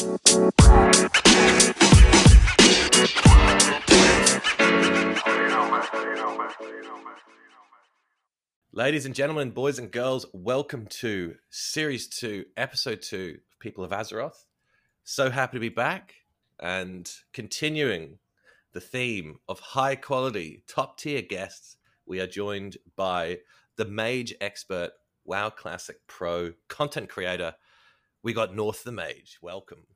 Ladies and gentlemen, boys and girls, welcome to Series 2, Episode 2 of People of Azeroth. So happy to be back and continuing the theme of high quality, top tier guests. We are joined by the mage expert, WoW Classic Pro, content creator. We got North the Mage. Welcome.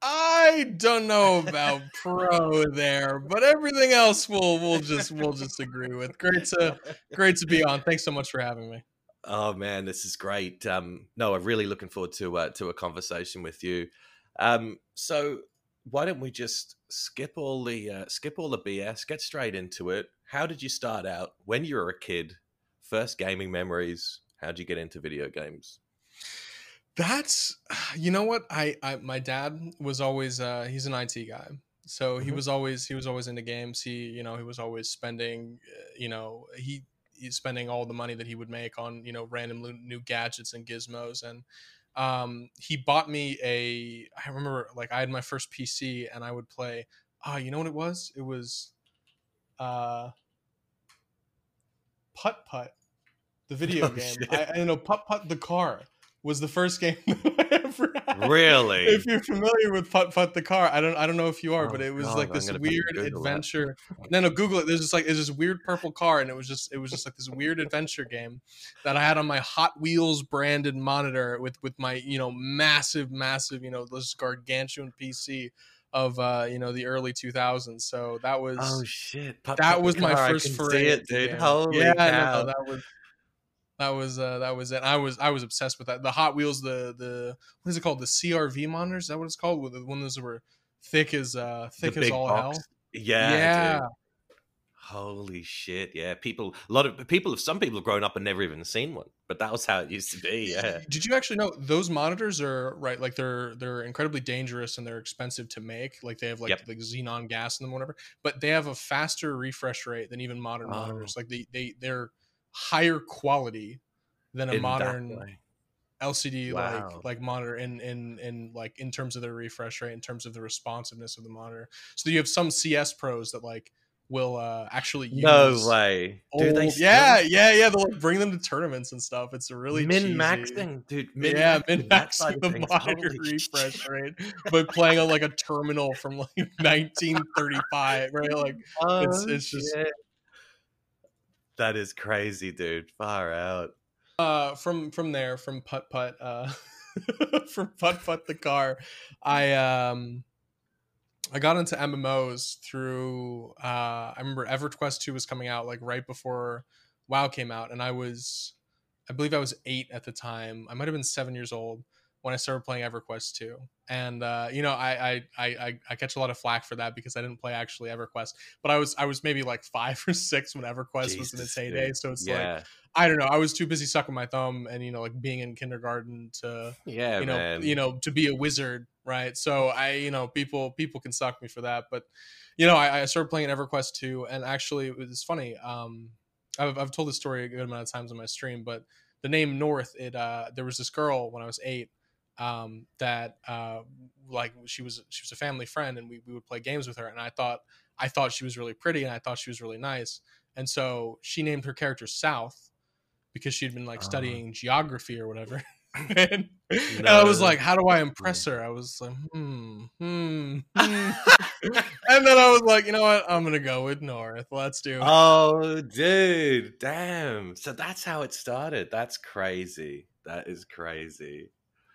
I don't know about pro there, but everything else we'll we'll just we'll just agree with. Great to great to be on. Thanks so much for having me. Oh man, this is great. Um, no, I'm really looking forward to uh, to a conversation with you. Um, so why don't we just skip all the uh, skip all the BS, get straight into it. How did you start out when you were a kid? First gaming memories. How did you get into video games? That's you know what I, I my dad was always uh, he's an IT guy, so he Mhm. was always he was always into games. He you know he was always spending uh, you know he he's spending all the money that he would make on you know random new gadgets and gizmos and um he bought me a i remember like i had my first pc and i would play ah you know what it was it was uh putt putt the video Oh, game shit. I, I don't know putt putt the car was the first game ever Really? if you're familiar with putt putt the car i don't i don't know if you are Oh, but it was God, like this weird that. adventure no no google it there's just like it's this weird purple car and it was just it was just like this weird adventure game that i had on my hot wheels branded monitor with with my you know massive massive you know this gargantuan pc of uh you know the early 2000s so that was oh shit! Putt, that putt, was my car, I first can see it, dude. gaming. Holy yeah, cow! no, that was that was uh, that was it. I was I was obsessed with that. The Hot Wheels, the the what is it called? The CRV monitors. Is that what it's called? With the one those were thick as uh thick as all box. hell. Yeah. yeah. dude. Holy shit! Yeah, people. A lot of people. Some people have grown up and never even seen one, but that was how it used to be. Yeah. Did you actually know those monitors are right? Like they're they're incredibly dangerous and they're expensive to make. Like they have like Yep. like xenon gas in them, whatever. But they have a faster refresh rate than even modern Oh. monitors. Like they they they're higher quality than a In modern. LCD Wow. like like monitor in in in like in terms of the refresh rate, in terms of the responsiveness of the monitor. So you have some CS pros that like will uh actually use No way. Do they? old- still- yeah, yeah, yeah. They'll like bring them to tournaments and stuff. It's a really min maxing, dude. Min yeah, min maxing the monitor Holy refresh rate, but playing on like a terminal from like 1935, right? Like It's- Oh, it's just- shit. That is crazy, dude. Far out. uh from from there from putt putt uh from putt putt the car i um i got into mmos through uh i remember everquest 2 was coming out like right before wow came out and i was i believe i was eight at the time i might have been seven years old when i started playing everquest 2 and uh you know I, I i i catch a lot of flack for that because i didn't play actually everquest but i was i was maybe like five or six when everquest was in its heyday dude. so it's like I don't know. I was too busy sucking my thumb and you know like being in kindergarten to yeah, you know man. you know to be a wizard, right? So I you know people people can suck me for that, but you know I, I started playing EverQuest 2 and actually it was funny. Um, I've I've told this story a good amount of times on my stream, but the name North it uh there was this girl when I was eight um that uh like she was she was a family friend and we, we would play games with her and I thought I thought she was really pretty and I thought she was really nice and so she named her character South because she'd been like Oh. studying geography or whatever. and, and I was like, how do I impress her? I was like, hmm, hmm, hmm. and then I was like, you know what? I'm gonna go with North. Let's do it. oh, dude, damn. So that's how it started. That's crazy. That is crazy.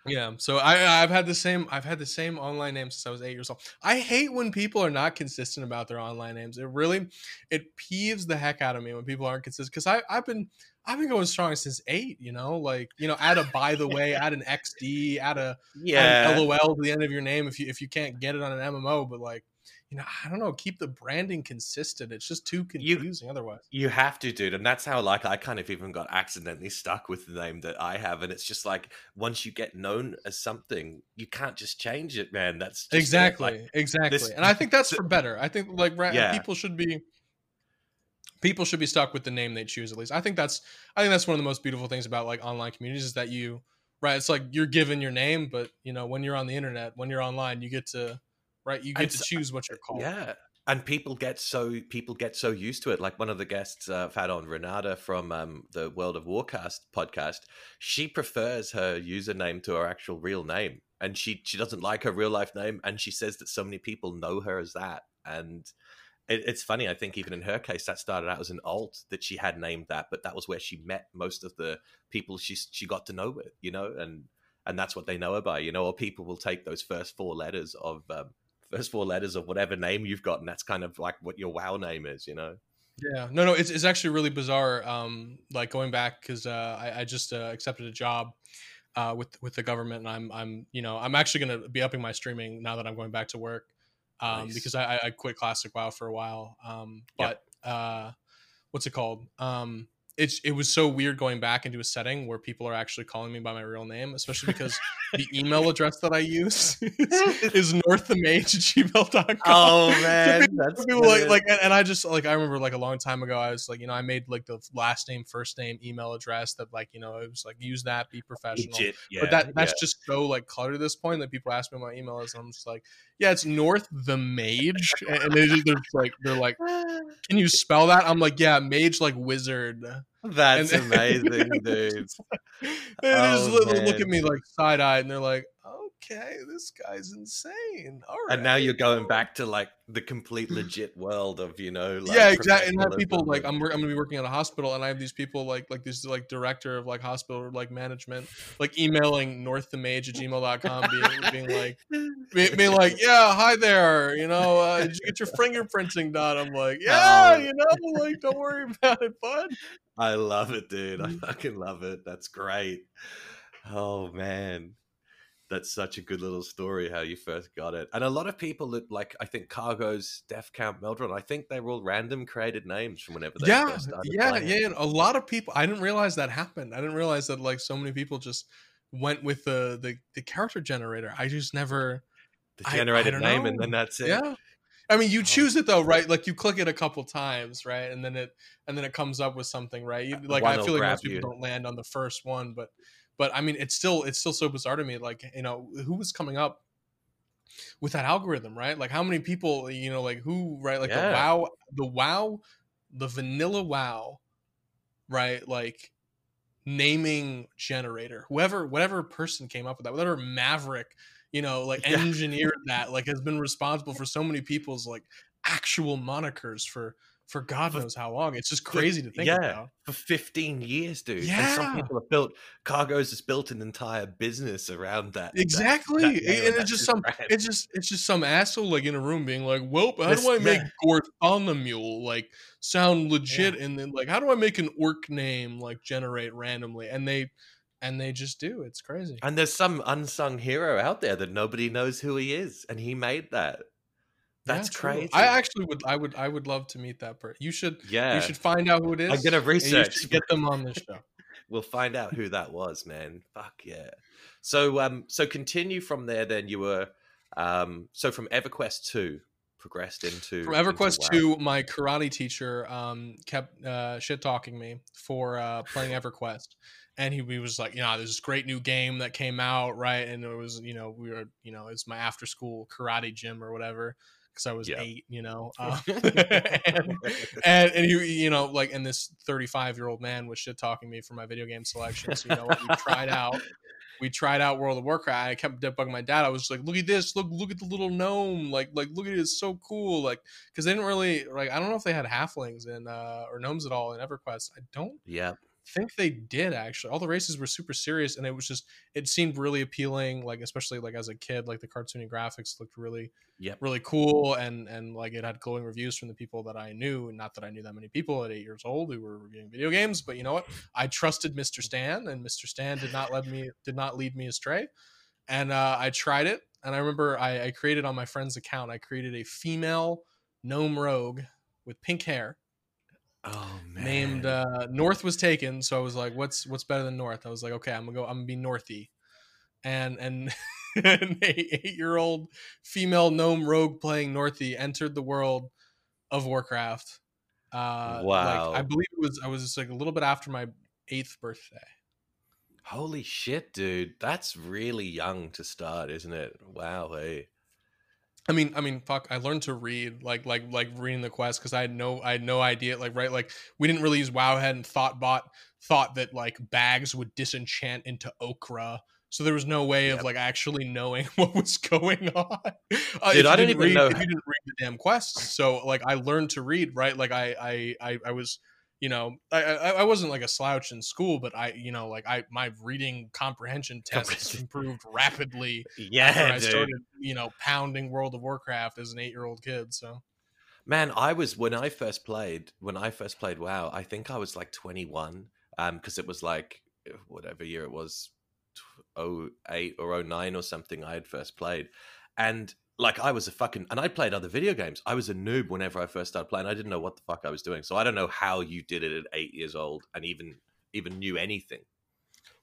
Yeah, so I I've had the same I've had the same online name since I was eight years old. I hate when people are not consistent about their online names. It really it peeves the heck out of me when people aren't consistent because I I've been I've been going strong since eight. You know, like you know, add a by the way, add an XD, add a Yeah. add LOL to the end of your name if you if you can't get it on an MMO. But like you know, I don't know, keep the branding consistent. It's just too You- confusing otherwise. You have to, dude, and that's how like I kind of even got accidentally stuck with the name that I have, and it's just like once you get known as something, you can't just change it, man. That's just exactly like, exactly this- and i think that's for better i think like Yeah. people should be people should be stuck with the name they choose at least i think that's i think that's one of the most beautiful things about like online communities is that you right? It's like you're given your name, but you know when you're on the internet, when you're online, you get to right, you get And to so- choose what you're called. Yeah. And people get so people get so used to it. Like one of the guests uh, I've had on Renata from um, the World of Warcast podcast, she prefers her username to her actual real name, and she she doesn't like her real life name, and she says that so many people know her as that. And it, it's funny. I think even in her case, that started out as an alt that she had named that, but that was where she met most of the people she she got to know with, you know, and and that's what they know her by, you know. Or people will take those first four letters of um, first four letters of whatever name you've got, and that's kind of like what your WoW name is, you know. Yeah, no, no, it's, it's actually really bizarre. Um, like going back because uh, I, I just uh, accepted a job uh, with with the government, and I'm I'm you know I'm actually gonna be upping my streaming now that I'm going back to work um, Nice. because I, I quit Classic WoW for a while. Um, but uh, what's it called? Um, it's it was so weird going back into a setting where people are actually calling me by my real name, especially because the email address that I use is, is norththemage at gmail.com. Oh man, that's people like like and, I just like I remember like a long time ago I was like you know I made like the last name first name email address that like you know it was like use that be professional legit. Yeah, but that that's yeah. just so like cluttered at this point that people ask me my email is and I'm just like yeah it's North the Mage and and they just, they're like they're like can you spell that I'm like yeah mage like wizard that's amazing, dude. they just Oh, look, look at me like side eyed and they're like oh, okay this guy's insane all right And now you're going back to like the complete legit world of you know, like yeah, exactly. And I have people like I'm I'm gonna be working at a hospital, and I have these people like like this like director of like hospital like management like emailing north the mage at gmail.com being, being like be- being like yeah hi there you know uh, did you get your fingerprinting done I'm like yeah Oh. you know like don't worry about it bud I love it, dude. I Mm. fucking love it. That's great. Oh man. That's such a good little story how you first got it. And a lot of people that like I think Cargo's Death Camp Meldron, I think they were all random created names from whenever they yeah first started. yeah playing. yeah and a lot of people I didn't realize that happened I didn't realize that like so many people just went with the the, the character generator I just never The I- I generated don't name and then that's it. Yeah. I mean, you Oh. choose it though, right? Like you click it a couple times, right? And then it and then it comes up with something, right? You, uh, like I feel like most people you. don't land on the first one, but but I mean, it's still it's still so bizarre to me. Like you know, who was coming up with that algorithm, right? Like how many people, you know, like who, right? Like Yeah. the WoW, the WoW, the vanilla WoW, right? Like naming generator, whoever, whatever person came up with that, whatever maverick, you know, like Yeah. engineered that, like has been responsible for so many people's like actual monikers for for God For- knows how long. It's just crazy to think yeah. about. For 15 years, dude. And some people have built Cargo's has built an entire business around that. that- Exactly, that and name, it's just some, brand. it's just, it's just some asshole like in a room being like, "Well, how This- do I make yeah. Mule like sound legit?" And then like, how do I make an orc name like generate randomly? And they, and they just do. It's crazy. And there's some unsung hero out there that nobody knows who he is, and he made that. Yeah, That's true. crazy. I actually would, I would, I would love to meet that person. You should, yeah. you should find out who it is. I'm gonna and you research. get them on the show. We'll find out who that was, man. Fuck yeah. So um, so continue from there. Then you were um, so from EverQuest two progressed into From into EverQuest WoW. 2, my karate teacher um, kept uh, shit talking me for uh, playing EverQuest. And he, he was like, you know, there's this great new game that came out, right? And it was, you know, we were, you know, it's my after school karate gym or whatever because I was Yeah. eight, you know. Um, and, and, and he, you know, like, and this 35 year old man was shit talking me for my video game selection. So, you know, what, we tried out we tried out World of Warcraft. I kept bugging my dad. I was like, "Look at this! Look, look at the little gnome! Like, like, look at it! It's so cool!" Like, because they didn't really like. I don't know if they had halflings in uh, or gnomes at all in EverQuest. I don't yeah. Think they did actually. All the races were super serious, and it was just it seemed really appealing. Like, especially like as a kid, like the cartoony graphics looked really, Yep. really cool, and and like it had glowing reviews from the people that I knew. Not that I knew that many people at eight years old who were reviewing video games, but you know what? I trusted Mr. Stan, and Mr. Stan did not let me did not lead me astray. And uh, I tried it, and I remember I, I created on my friend's account. I created a female gnome rogue with pink hair Oh man. named uh, North was taken. So I was like, "What's what's better than North?" I was like, "Okay, I'm gonna go. I'm gonna be Northy," and and. an eight year old female gnome rogue playing Northy entered the world of Warcraft. Uh, Wow. Like, I believe it was I was just like a little bit after my eighth birthday. Holy shit, dude. That's really young to start, isn't it? Wow, hey. I mean, I mean, fuck. I learned to read, like, like, like reading the quest because I had no, I had no idea, like, right, like we didn't really use Wowhead and Thottbot thought that like bags would disenchant into okra, so there was no way yep. of like actually knowing what was going on. Uh, Dude, I didn't even read, know. If you didn't read the damn quests, so like I learned to read, right? Like I, I, I, I was you know, I, I, I wasn't like a slouch in school, but I, you know, like I my reading comprehension tests improved rapidly. Yeah, I started, you know, pounding World of Warcraft as an eight year old kid. So, man, I was when I first played when I first played WoW. I think I was like twenty one, um, because it was like whatever year it was, 08 or 09 or something. I had first played, and like I was a fucking and I played other video games. I was a noob whenever I first started playing. I didn't know what the fuck I was doing. So I don't know how you did it at eight years old and even even knew anything.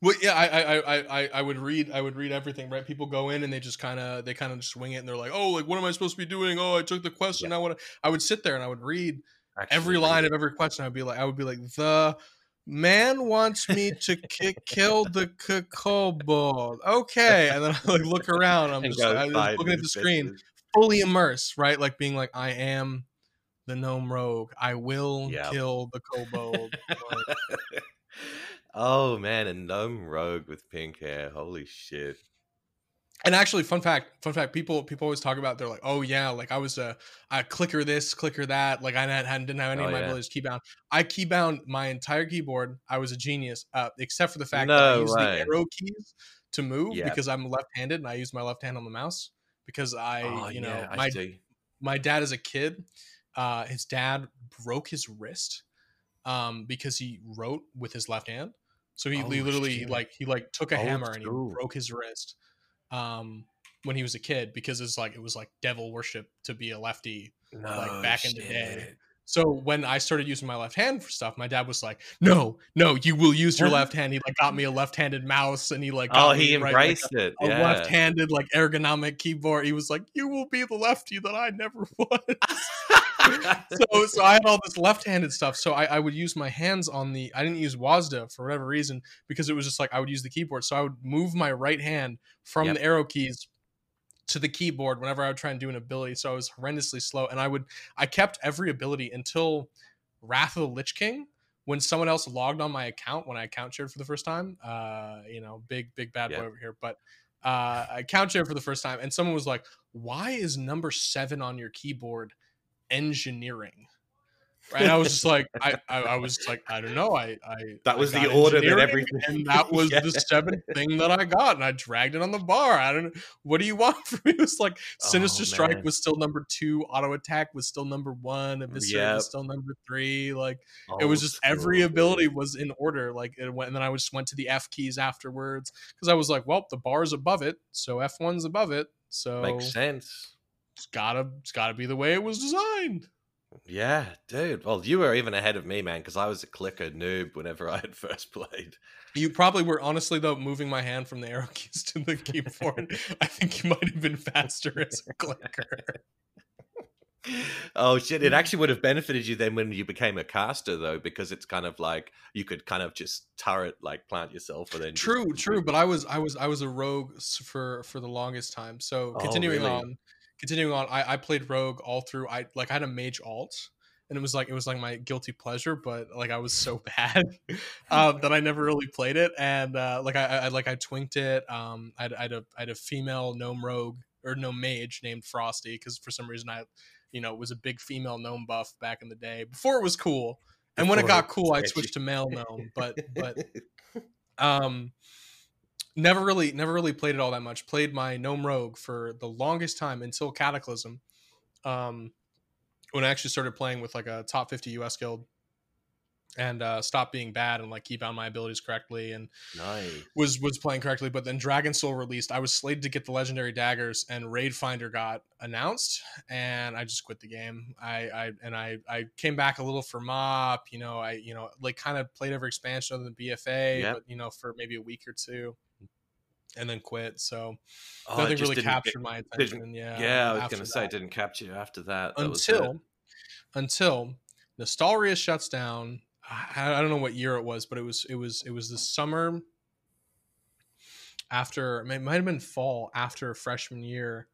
Well, yeah, I, I, I, I, would read, I would read everything. Right? People go in and they just kind of, they kind of just wing it, and they're like, "Oh, like what am I supposed to be doing? Oh, I took the question. Yeah. I want to." I would sit there and I would read Actually, every line of every question. I'd be like, I would be like, the man wants me to kick, kill the kobold. Okay, and then I like look around. I'm just, I'm just looking at the screen, fully immersed, right? Like being like, I am the gnome rogue. I will yep. kill the kobold. like, oh man, a gnome rogue with pink hair. Holy shit and actually fun fact fun fact people people always talk about they're like oh yeah like i was a, a clicker this clicker that like i hadn't didn't have any oh, of my yeah. abilities keybound. I keybound my entire keyboard. I was a genius uh, except for the fact no that i use the arrow keys to move yeah. because i'm left-handed and i use my left hand on the mouse because i oh, you know yeah, my my dad as a kid uh his dad broke his wrist um because he wrote with his left hand. So he, oh, he literally shit. like he like took a oh, hammer and he broke his wrist um, when he was a kid because it's like it was like devil worship to be a lefty no, like back shit. in the day. So when I started using my left hand for stuff, my dad was like, "No, no, you will use your left hand." He like got me a left-handed mouse, and he like oh, he embraced right, like, a, it, yeah. a left-handed like ergonomic keyboard. He was like, "You will be the lefty that I never was." So, so I had all this left-handed stuff. So I, I would use my hands on the. I didn't use WASD for whatever reason because it was just like I would use the keyboard. So I would move my right hand from yep. the arrow keys to the keyboard whenever I would try and do an ability. So I was horrendously slow, and I would I kept every ability until Wrath of the Lich King. When someone else logged on my account when I account shared for the first time, uh, you know, big big bad boy over here, but uh, I account shared for the first time, and someone was like, "Why is number seven on your keyboard engineering?" and I was just like, I, I, I, was like, I don't know. I, I that was the order that everything, and that was yeah. the seventh thing that I got, and I dragged it on the bar. I don't. What do you want from me? It was like Sinister oh, Strike was still number two, Auto Attack was still number one, Eviscerate yep. was still number three. Like oh, it was oh, just every ability was in order. Like it went, and then I just went to the F keys afterwards because I was like, well, the bar's above it, so F one's above it. So makes sense. It's gotta, it's gotta be the way it was designed. Yeah, dude. Well, you were even ahead of me, man, because I was a clicker noob whenever I had first played. You probably were, honestly, though, moving my hand from the arrow keys to the keyboard. I think you might have been faster as a clicker. oh shit! It actually would have benefited you then when you became a caster, though, because it's kind of like you could kind of just turret like plant yourself, or then true, just... true. But I was, I was, I was a rogue for for the longest time. So oh, continuing really? on continuing on, I, I played Rogue all through. I like I had a mage alt, and it was like it was like my guilty pleasure, but like I was so bad um, that I never really played it. And uh, like I, I like I twinked it. Um, I had, a I had a female gnome rogue or gnome mage named Frosty because for some reason I, you know, was a big female gnome buff back in the day before it was cool. And before when it got cool, I switched to male gnome. But but um never really never really played it all that much played my gnome rogue for the longest time until cataclysm um when i actually started playing with like a top 50 us guild and uh stopped being bad and like keep on my abilities correctly and nice. was was playing correctly but then dragon soul released i was slated to get the legendary daggers and raid finder got announced and i just quit the game i i and i i came back a little for mop you know i you know like kind of played every expansion other than bfa yep. but you know for maybe a week or two and then quit. So oh, nothing really captured my attention. Yeah, yeah. I was gonna say, it didn't capture you after that. that until until Nostalrius shuts down. I, I, don't know what year it was, but it was it was it was the summer. after it might have been fall after freshman year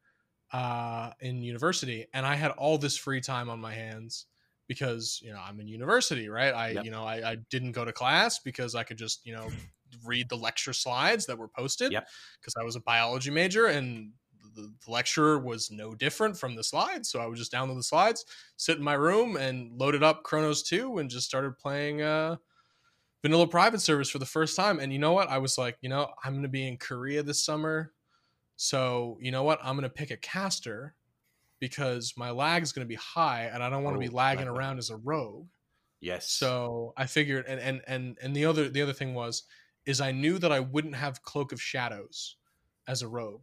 uh, in university, and I had all this free time on my hands because you know I'm in university, right? I Yep. you know I, I didn't go to class because I could just you know read the lecture slides that were posted Yep. because I was a biology major and the, the lecture was no different from the slides. So I would just download the slides, sit in my room, and loaded up Kronos 2 and just started playing uh, vanilla private service for the first time. And you know what? I was like, you know, I'm going to be in Korea this summer. So you know what? I'm going to pick a caster because my lag is going to be high and I don't want to be Oh, lagging that. around as a rogue. Yes. So I figured, and and and and the other the other thing was, is I knew that I wouldn't have Cloak of Shadows as a rogue,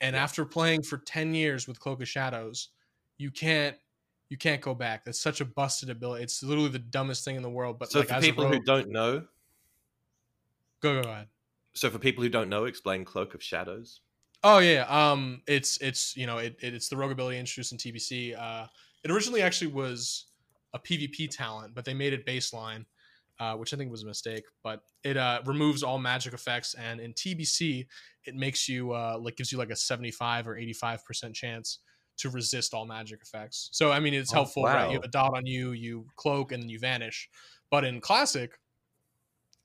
and Yeah. after playing for ten years with Cloak of Shadows, you can't you can't go back. That's such a busted ability. It's literally the dumbest thing in the world. But so like for as people a who don't know, go go ahead. so for people who don't know, explain Cloak of Shadows. Oh yeah, um, it's it's you know it, it- it's the rogue ability introduced in TBC. Uh, it originally actually was a PvP talent, but they made it baseline, uh, which I think was a mistake. But it uh, removes all magic effects, and in TBC, it makes you uh, like gives you like a seventy five or eighty five percent chance to resist all magic effects. So I mean, it's Oh, helpful, right? You have a dot on you, you cloak, and then you vanish. But in classic.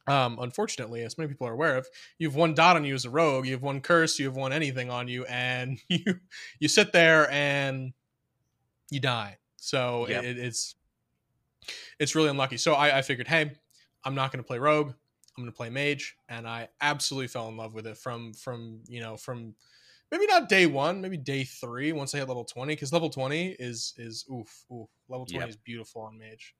Um, unfortunately, as many people are aware of, you have one dot on you as a rogue, you have one curse, you have one anything on you, and you you sit there and you die. So Yep. it, it's it's really unlucky. So I, I figured, hey, I'm not going to play rogue. I'm going to play mage, and I absolutely fell in love with it from from you know from maybe not day one, maybe day three once I hit level twenty because level twenty is is oof oof level twenty Yep. is beautiful on mage,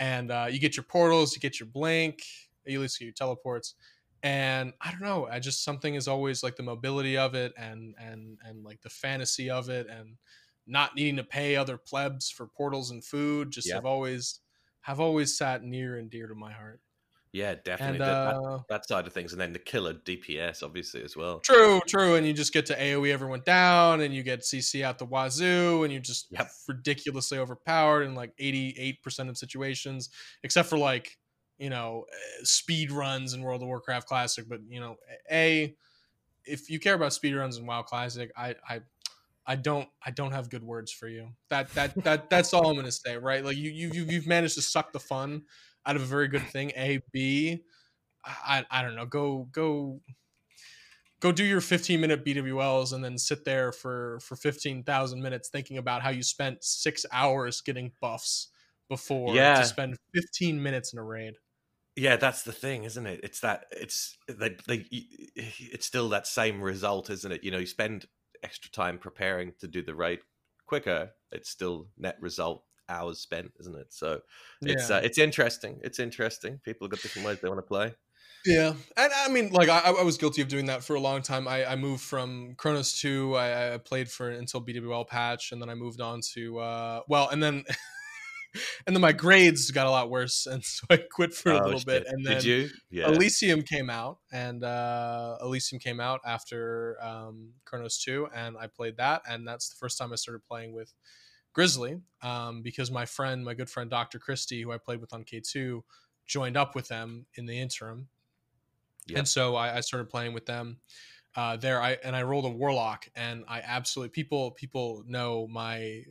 and uh, you get your portals, you get your blink, you at least get your teleports, and I don't know, I just something is always like the mobility of it and and and like the fantasy of it and not needing to pay other plebs for portals and food just Yep. have always have always sat near and dear to my heart. Yeah, definitely. And that, that, uh, that side of things, and then the killer DPS, obviously as well. True, true. And you just get to AoE everyone down and you get CC out the wazoo and you just Yep. ridiculously overpowered in like 88% of situations, except for like, you know, eh, speed runs in World of Warcraft Classic. But, you know, A, if you care about speed runs in WoW Classic, I, I, I don't I don't have good words for you. That that that that's all I'm gonna say, right? Like you you you've managed to suck the fun out of a very good thing. A B, I I don't know. Go go go do your 15 minute BWLs and then sit there for for 15,000 minutes thinking about how you spent six hours getting buffs before Yeah. to spend 15 minutes in a raid. Yeah, that's the thing, isn't it? It's that it's they they it's still that same result, isn't it? You know, you spend extra time preparing to do the raid quicker. It's still net result hours spent, isn't it? So it's uh, it's interesting. It's interesting. People have got different ways they want to play. Yeah, and I mean, like I, I was guilty of doing that for a long time. I, I moved from Kronos Two. I, I played for until BWL patch, and then I moved on to uh, well, and then and then my grades got a lot worse, and so I quit for a Oh, little bit. And then Did you? Yeah. Elysium came out, and uh, Elysium came out after um, Kronos Two, and I played that, and that's the first time I started playing with Grizzly, um, because my friend, my good friend Dr. Christie, who I played with on K two, joined up with them in the interim, and so I, I started playing with them uh, there. I and I rolled a warlock, and I absolutely people people know my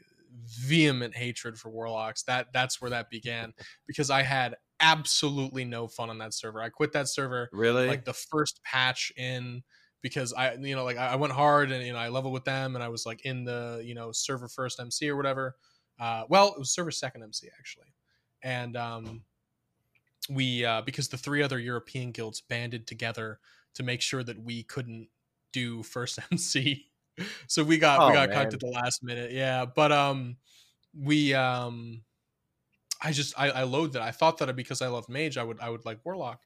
vehement hatred for warlocks. That that's where that began because I had absolutely no fun on that server. I quit that server really? like the first patch in because I you know like I went hard and you know I leveled with them and I was like in the you know server first MC or whatever. Uh, well, it was server second MC actually, and um, we uh, because the three other European guilds banded together to make sure that we couldn't do first MC. So we got Oh, we got man. cucked at the last minute. Yeah, but um, we um, I just I, I loathed it. I thought that because I loved mage, I would I would like warlock,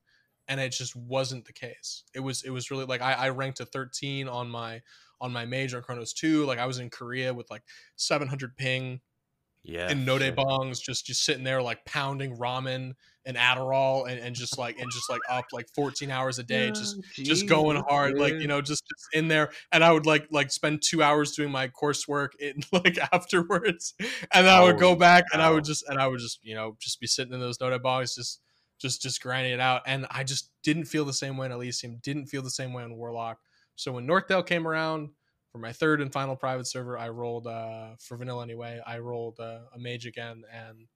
and it just wasn't the case. It was it was really like I, I ranked a 13 on my on my mage on Kronos 2. Like I was in Korea with like 700 ping yeah. and Node shit. bongs, just just sitting there like pounding ramen and Adderall and, and just like and just like up like 14 hours a day, just just going hard, like you know, just, just in there. And I would like like spend two hours doing my coursework in like afterwards, and then I would go Holy back and I would just and I would just you know just be sitting in those Node bongs, just just just grinding it out. And I just didn't feel the same way in Elysium, didn't feel the same way in Warlock. So when Northdale came around for my third and final private server, I rolled uh, for vanilla anyway. I rolled uh, a mage again, and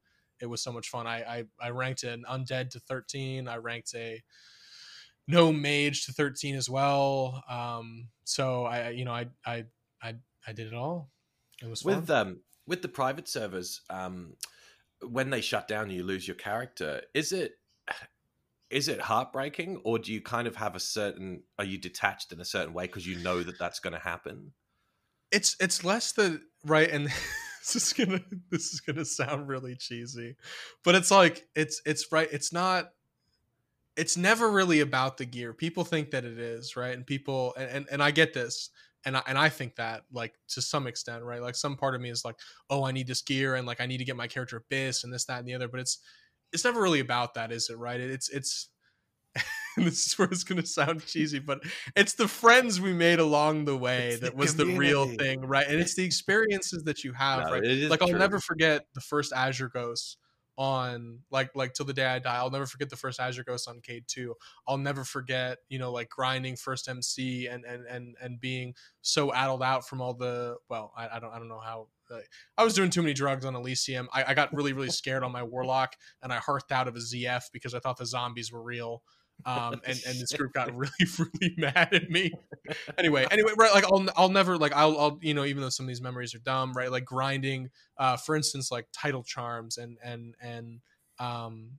it was so much fun. I, I I ranked an undead to 13. I ranked a no mage to 13 as well. Um, so I you know I I I I did it all. It was fun. with um with the private servers. Um, when they shut down, you lose your character. Is it is it heartbreaking, or do you kind of have a certain? Are you detached in a certain way because you know that that's going to happen? It's it's less the right and. this is gonna this is gonna sound really cheesy but it's like it's it's right it's not it's never really about the gear. People think that it is right? And people and and, and i get this and I, and I think that like to some extent right? Like some part of me is like oh i need this gear and like i need to get my character abyss and this that and the other but it's it's never really about that is it right? It's it's this is where it's going to sound cheesy, but it's the friends we made along the way it's that the was community. the real thing, right? And it's the experiences that you have, no, right? Like true. I'll never forget the first Azuregos on like like till the day I die. I'll never forget the first Azuregos on K2. I'll never forget, you know, like grinding first MC and and and and being so addled out from all the well, I, I don't I don't know how like, I was doing too many drugs on Elysium. I, I got really, really scared on my Warlock, and I hearthed out of a ZF because I thought the zombies were real um, and and this group got really really mad at me. Anyway, anyway, right? Like I'll I'll never like I'll I'll you know even though some of these memories are dumb, right? Like grinding, uh, for instance, like Tidal Charms and and and um,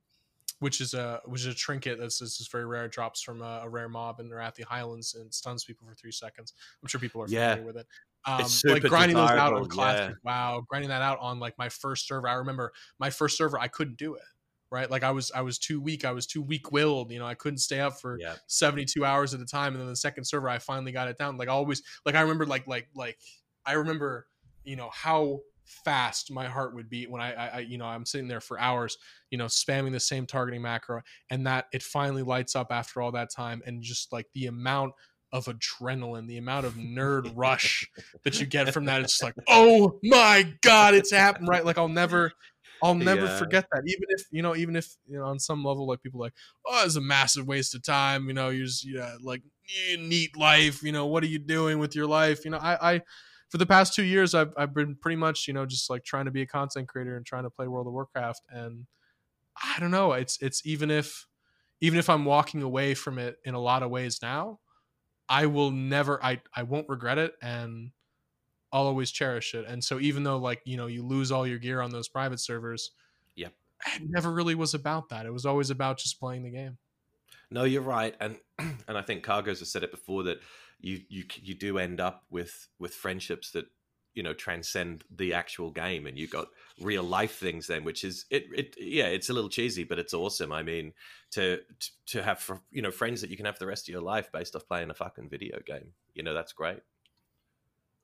which is a which is a trinket that's just very rare. Drops from a, a, rare mob in the Highlands and stuns people for three seconds. I'm sure people are familiar yeah. with it. Um, like grinding those out on classic. Yeah. Wow, grinding that out on like my first server. I remember my first server, I couldn't do it right? Like i was i was too weak i was too weak willed you know i couldn't stay up for yeah. 72 hours at a time and then the second server i finally got it down. Like always like i remember like like like i remember you know how fast my heart would beat when I, I, you know i'm sitting there for hours you know spamming the same targeting macro and that it finally lights up after all that time and just like the amount of adrenaline the amount of nerd rush that you get from that it's just like oh my god it's happened right? Like i'll never I'll never forget that. Even if you know, even if you know, on some level, like people like, oh, it's a massive waste of time. You know, you're just yeah, like neat life. You know, what are you doing with your life? You know, I, I for the past two years, I've I've been pretty much you know just like trying to be a content creator and trying to play World of Warcraft, and I don't know. It's it's even if even if I'm walking away from it in a lot of ways now, I will never. I I won't regret it, and I'll always cherish it. And so even though like, you know, you lose all your gear on those private servers, yep. It never really was about that. It was always about just playing the game. No, you're right. And and I think Cargos has said it before that you you you do end up with with friendships that you know transcend the actual game and you got real life things then which is it it yeah it's a little cheesy but it's awesome i mean to to have you know friends that you can have the rest of your life based off playing a fucking video game you know that's great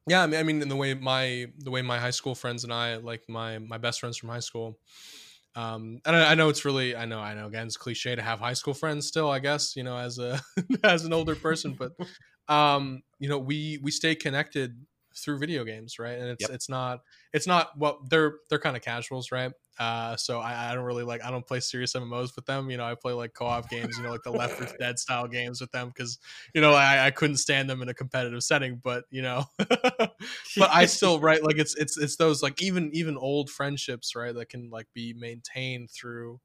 yeah i mean, I mean in the way my the way my high school friends and i like my my best friends from high school um and I, I, know it's really i know i know again it's cliche to have high school friends still i guess you know as a as an older person but um you know we we stay connected through video games, right? And it's yep. it's not it's not well they're they're kind of casuals, right? Uh, so I, I don't really like I don't play serious MMOs with them. You know, I play like co-op games, you know, like the Left 4 Dead style games with them because you know I, I couldn't stand them in a competitive setting. But you know, but I still right like it's it's it's those like even even old friendships, right? That can like be maintained through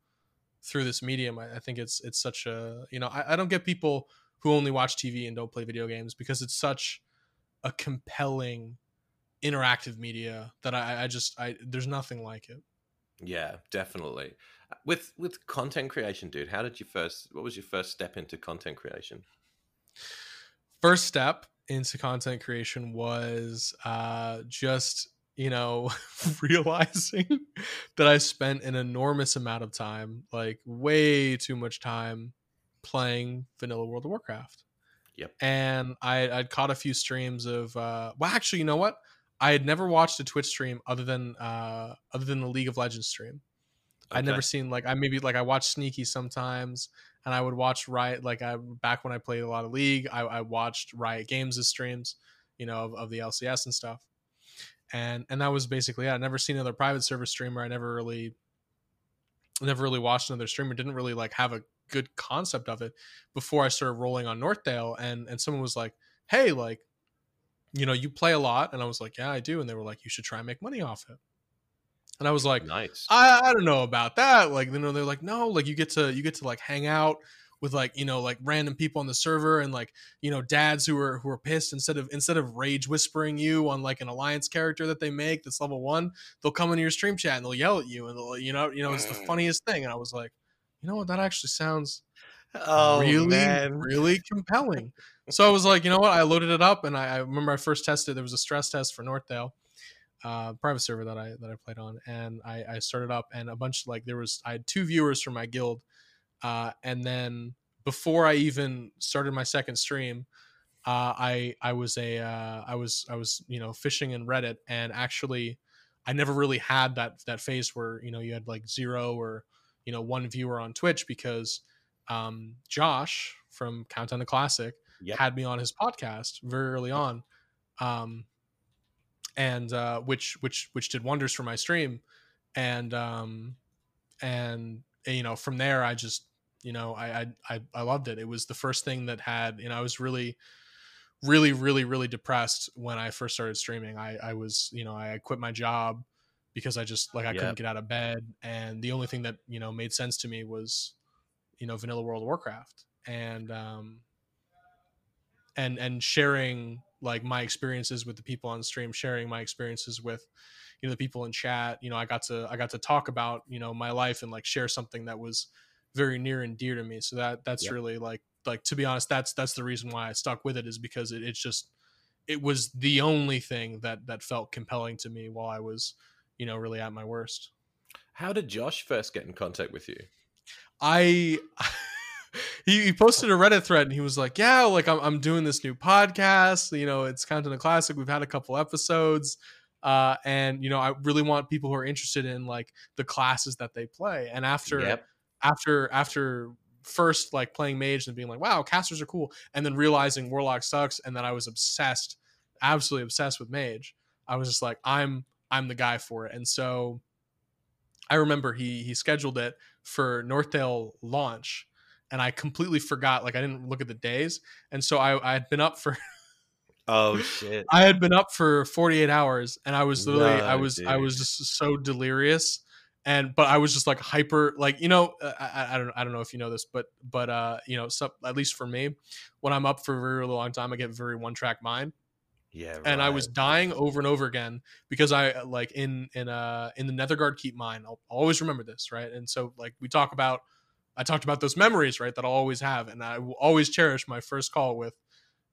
through this medium. I, I think it's it's such a you know I, I don't get people who only watch TV and don't play video games because it's such a compelling interactive media that I, I just I there's nothing like it. Yeah, definitely. With with content creation, dude, how did you first what was your first step into content creation? First step into content creation was uh just you know realizing that I spent an enormous amount of time, like way too much time playing vanilla World of Warcraft. Yep. And I I'd caught a few streams of uh well actually you know what? I had never watched a Twitch stream other than uh other than the League of Legends stream. Okay. I'd never seen like I maybe like I watched Sneaky sometimes and I would watch Riot like I back when I played a lot of League, I, I watched Riot Games' streams, you know, of, of the LCS and stuff. And and that was basically it. I never seen another private server streamer. I never really never really watched another streamer, didn't really like have a good concept of it before I started rolling on Northdale and and someone was like, hey, like, you know, you play a lot, and I was like, yeah, I do, and they were like, you should try and make money off it. And I was like, nice. I, I don't know about that. Like, you know, they're like, no, like you get to you get to like hang out with like you know like random people on the server and like you know dads who are who are pissed instead of instead of rage whispering you on like an alliance character that they make that's level one they'll come into your stream chat and they'll yell at you and they'll you know you know it's the Mm. funniest thing and i was like you know what? That actually sounds oh really man. really compelling. So i was like you know what? I loaded it up and I, I remember i first tested there was a stress test for northdale uh, private server that I that I played on, and I, I started up, and a bunch like there was I had two viewers from my guild, uh, and then before I even started my second stream, uh, I I was a uh, I was I was you know fishing in Reddit, and actually I never really had that that phase where you know you had like zero or you know one viewer on Twitch because um, Josh from Countdown to Classic Yep. had me on his podcast very early on um and uh which which which did wonders for my stream. And um and you know from there i just you know I, I i i loved it. It was the first thing that had you know i was really really really really depressed when i first started streaming. I i was you know i quit my job because i just like i Yep. couldn't get out of bed and the only thing that you know made sense to me was you know vanilla world of warcraft and um and and sharing like my experiences with the people on stream sharing my experiences with you know the people in chat you know i got to i got to talk about you know my life and like share something that was very near and dear to me so that that's Yep. really like like to be honest that's that's the reason why i stuck with it is because it, it's just it was the only thing that that felt compelling to me while i was you know really at my worst How did Josh first get in contact with you? I he, he posted a Reddit thread and he was like, "Yeah, like I'm I'm doing this new podcast. You know, it's Countdown to Classic. We've had a couple episodes, uh, and you know, I really want people who are interested in like the classes that they play. And after Yep. after after first like playing mage and being like, wow, casters are cool, and then realizing warlock sucks, and then I was obsessed, absolutely obsessed with mage. I was just like, I'm I'm the guy for it. And so I remember he he scheduled it for Northdale launch, and I completely forgot. Like I didn't look at the days, and so I I had been up for Oh shit. I had been up for 48 hours and I was literally I No, was I was just so delirious and but I was just like hyper like you know uh, I, I don't I don't know if you know this but but uh you know so, at least for me when I'm up for a very long time I get very one track mind Yeah. and I was dying over and over again because I uh, like in in uh in the Nethergarde keep mine. I'll always remember this, right? And so like we talk about, I talked about those memories, right? That I'll always have, and I will always cherish my first call with,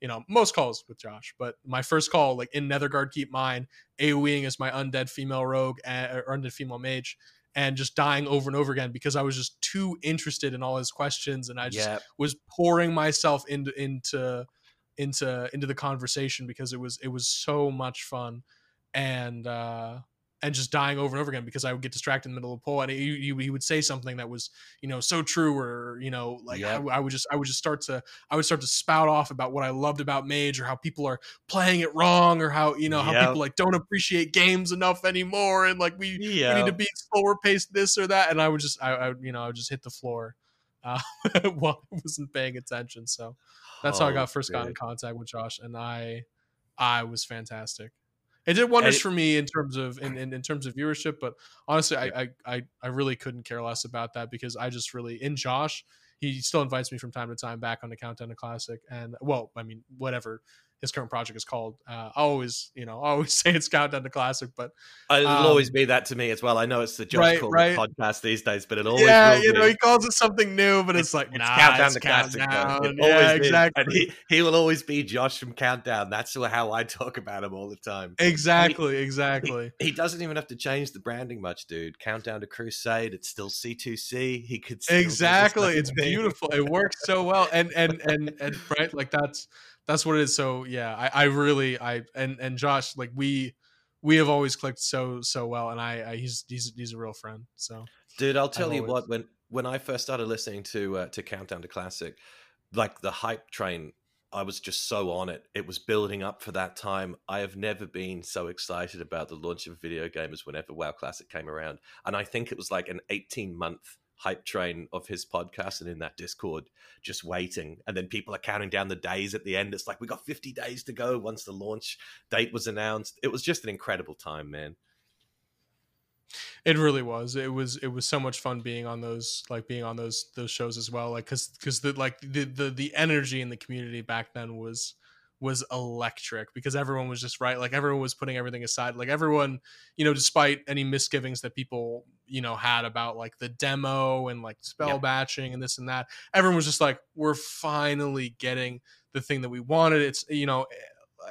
you know, most calls with Josh, but my first call like in Nethergarde keep mine, AOEing as my undead female rogue or undead female mage. And just dying over and over again because I was just too interested in all his questions, and I just Yep. was pouring myself into into into into the conversation because it was it was so much fun and uh and just dying over and over again because I would get distracted in the middle of the poll and he, he, he would say something that was you know so true or you know like Yep. I, I would just I would just start to I would start to spout off about what I loved about Mage or how people are playing it wrong or how you know how Yep. people like don't appreciate games enough anymore and like we we need to be slower paced this or that and I would just I, I would, you know I would just hit the floor uh, while I wasn't paying attention so that's how I got first got in contact with Josh, and I, I was fantastic. It did wonders it- for me in terms of in, in, in terms of viewership, but honestly, I, I I I really couldn't care less about that because I just really in Josh, he still invites me from time to time back on the Countdown to Classic, and well, I mean whatever his current project is called. Uh, I always you know I always say it's Countdown to Classic, but It'll Um, always be that to me as well. I know it's the Josh Right, right. podcast these days, but it always yeah, you know be. he calls it something new, but it's, like It's nah, countdown it's to classic. countdown. It Yeah, is. exactly. And he, he will always be Josh from Countdown. That's how I talk about him all the time. Exactly, exactly. He doesn't even have to change the branding much, dude. Countdown to Crusade, it's still C2C. He could exactly it's beautiful it works so well and and and and right like that's that's what it is so yeah i i really i and and josh like we we have always clicked so so well and i, I he's he's he's a real friend so Dude, I'll tell you always- what. When when I first started listening to uh, to Countdown to Classic, like the hype train, I was just so on it. It was building up for that time. I have never been so excited about the launch of a video game as whenever WoW Classic came around, and I think it was like an eighteen month hype train of his podcast and in that Discord, just waiting. And then people are counting down the days at the end. It's like we got 50 days to go once the launch date was announced. It was just an incredible time, man. It really was. It was it was so much fun being on those like being on those those shows as well. Like cuz cuz the like the, the the energy in the community back then was was electric because everyone was just right like everyone was putting everything aside like everyone you know despite any misgivings that people you know had about like the demo and like spell yep. batching and this and that everyone was just like we're finally getting the thing that we wanted it's you know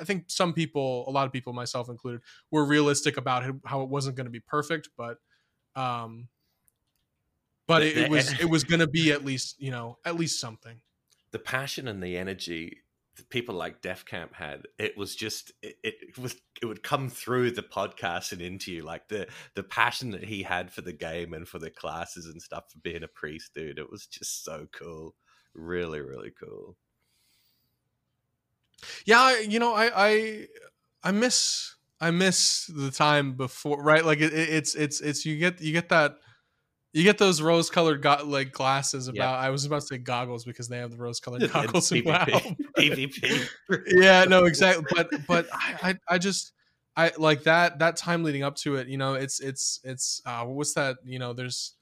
i think some people a lot of people myself included were realistic about how it wasn't going to be perfect but um but it, it was it was going to be at least you know at least something the passion and the energy people like Def Camp had, it was just it, it, was it would come through the podcast and into you like the the passion that he had for the game and for the classes and stuff for being a priest, dude. It was just so cool, really, really cool. Yeah, you know, I I I miss I miss the time before, right? Like it, it's it's it's you get you get that you get those rose colored go- like glasses about. Yep. I was about to say goggles because they have the rose colored goggles. PvP. Wow. PvP. yeah, no, exactly. But but I, I, I just I like that that time leading up to it. You know, it's it's it's uh, what's that? You know, there's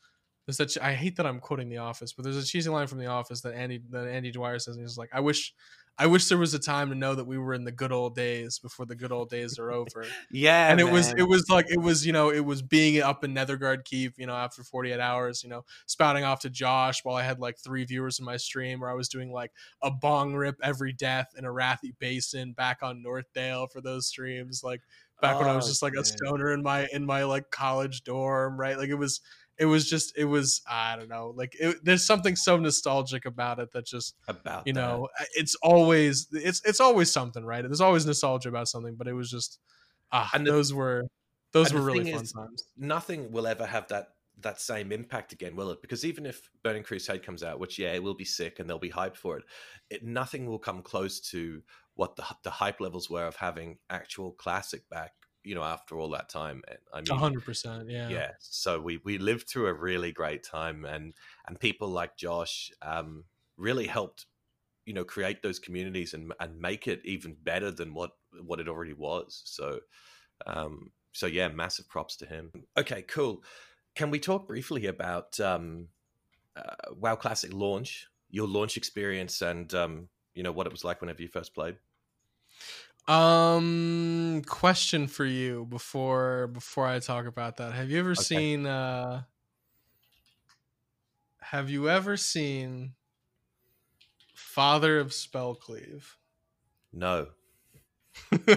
there's that. I hate that I'm quoting The Office, but there's a cheesy line from The Office that Andy that Andy Dwyer says. And he's like, I wish I wish there was a time to know that we were in the good old days before the good old days are over. yeah, and it man. was it was like it was you know it was being up in Nethergarde Keep you know after 48 hours you know spouting off to Josh while I had like three viewers in my stream where I was doing like a bong rip every death in a Arathi Basin back on Northdale for those streams like back oh, when I was oh, just like man. a stoner in my in my like college dorm right like it was it was just it was i don't know like it, there's something so nostalgic about it that just about you know that. it's always it's it's always something right? There's always nostalgia about something but it was just ah and the, those were those were really fun is, times. nothing will ever have that that same impact again will it? Because even if burning crusade comes out which yeah it will be sick and there'll be hype for it, it nothing will come close to what the, the hype levels were of having actual classic back you know after all that time i mean 100% yeah. Yeah so we we lived through a really great time and and people like josh um really helped you know create those communities and and make it even better than what what it already was so um so yeah massive props to him. Okay cool. Can we talk briefly about um uh, wow classic launch your launch experience and um you know what it was like whenever you first played um, question for you before before I talk about that. Have you ever okay. seen uh Have you ever seen Father of Spellcleave? No.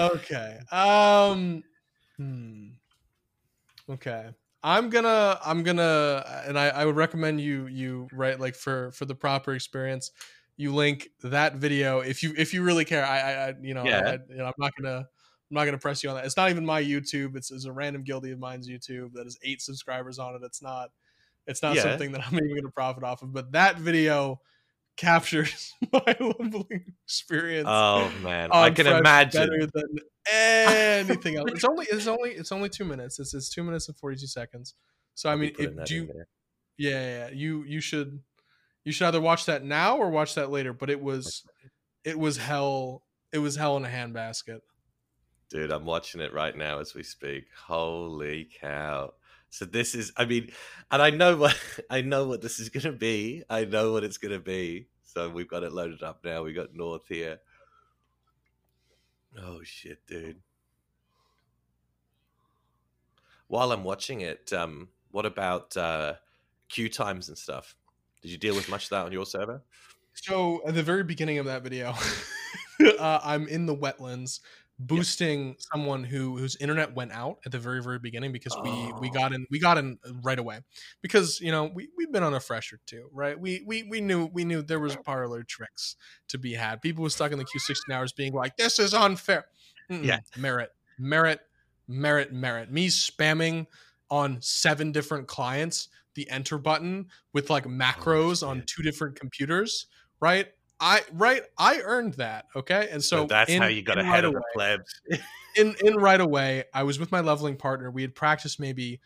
okay. Um hmm. Okay. I'm gonna I'm gonna and I, I would recommend you you write like for for the proper experience you link that video if you if you really care. I, I you know, yeah. I, you know I'm not gonna I'm not gonna press you on that. It's not even my YouTube. It's, it's a random guildie of mine's YouTube that has eight subscribers on it. It's not it's not yeah. something that I'm even gonna profit off of. But that video captures my leveling experience. Oh man, I can imagine better than anything else. It's only it's only it's only two minutes. It's it's two minutes and forty two seconds. So I mean, if do you, yeah, yeah, you you should you should either watch that now or watch that later. But it was it was hell. It was hell in a handbasket. Dude, I'm watching it right now as we speak. Holy cow! So this is, I mean, and I know what I know what this is going to be. I know what it's going to be. So we've got it loaded up now. We got North here. Oh shit, dude! While I'm watching it, um, what about uh, queue times and stuff? Did you deal with much of that on your server? So at the very beginning of that video, uh, I'm in the wetlands boosting yep. someone who whose internet went out at the very very beginning because oh. we we got in we got in right away because you know we we've been on a fresh or two right we we we knew we knew there was parlor tricks to be had people were stuck in the queue 16 hours being like this is unfair Mm-mm. yeah merit merit merit merit me spamming on seven different clients the enter button with like oh, macros oh, on two different computers, right? I right, I earned that. Okay, and so, so that's in, how you got ahead right of the plebs. in in right away, I was with my leveling partner. We had practiced maybe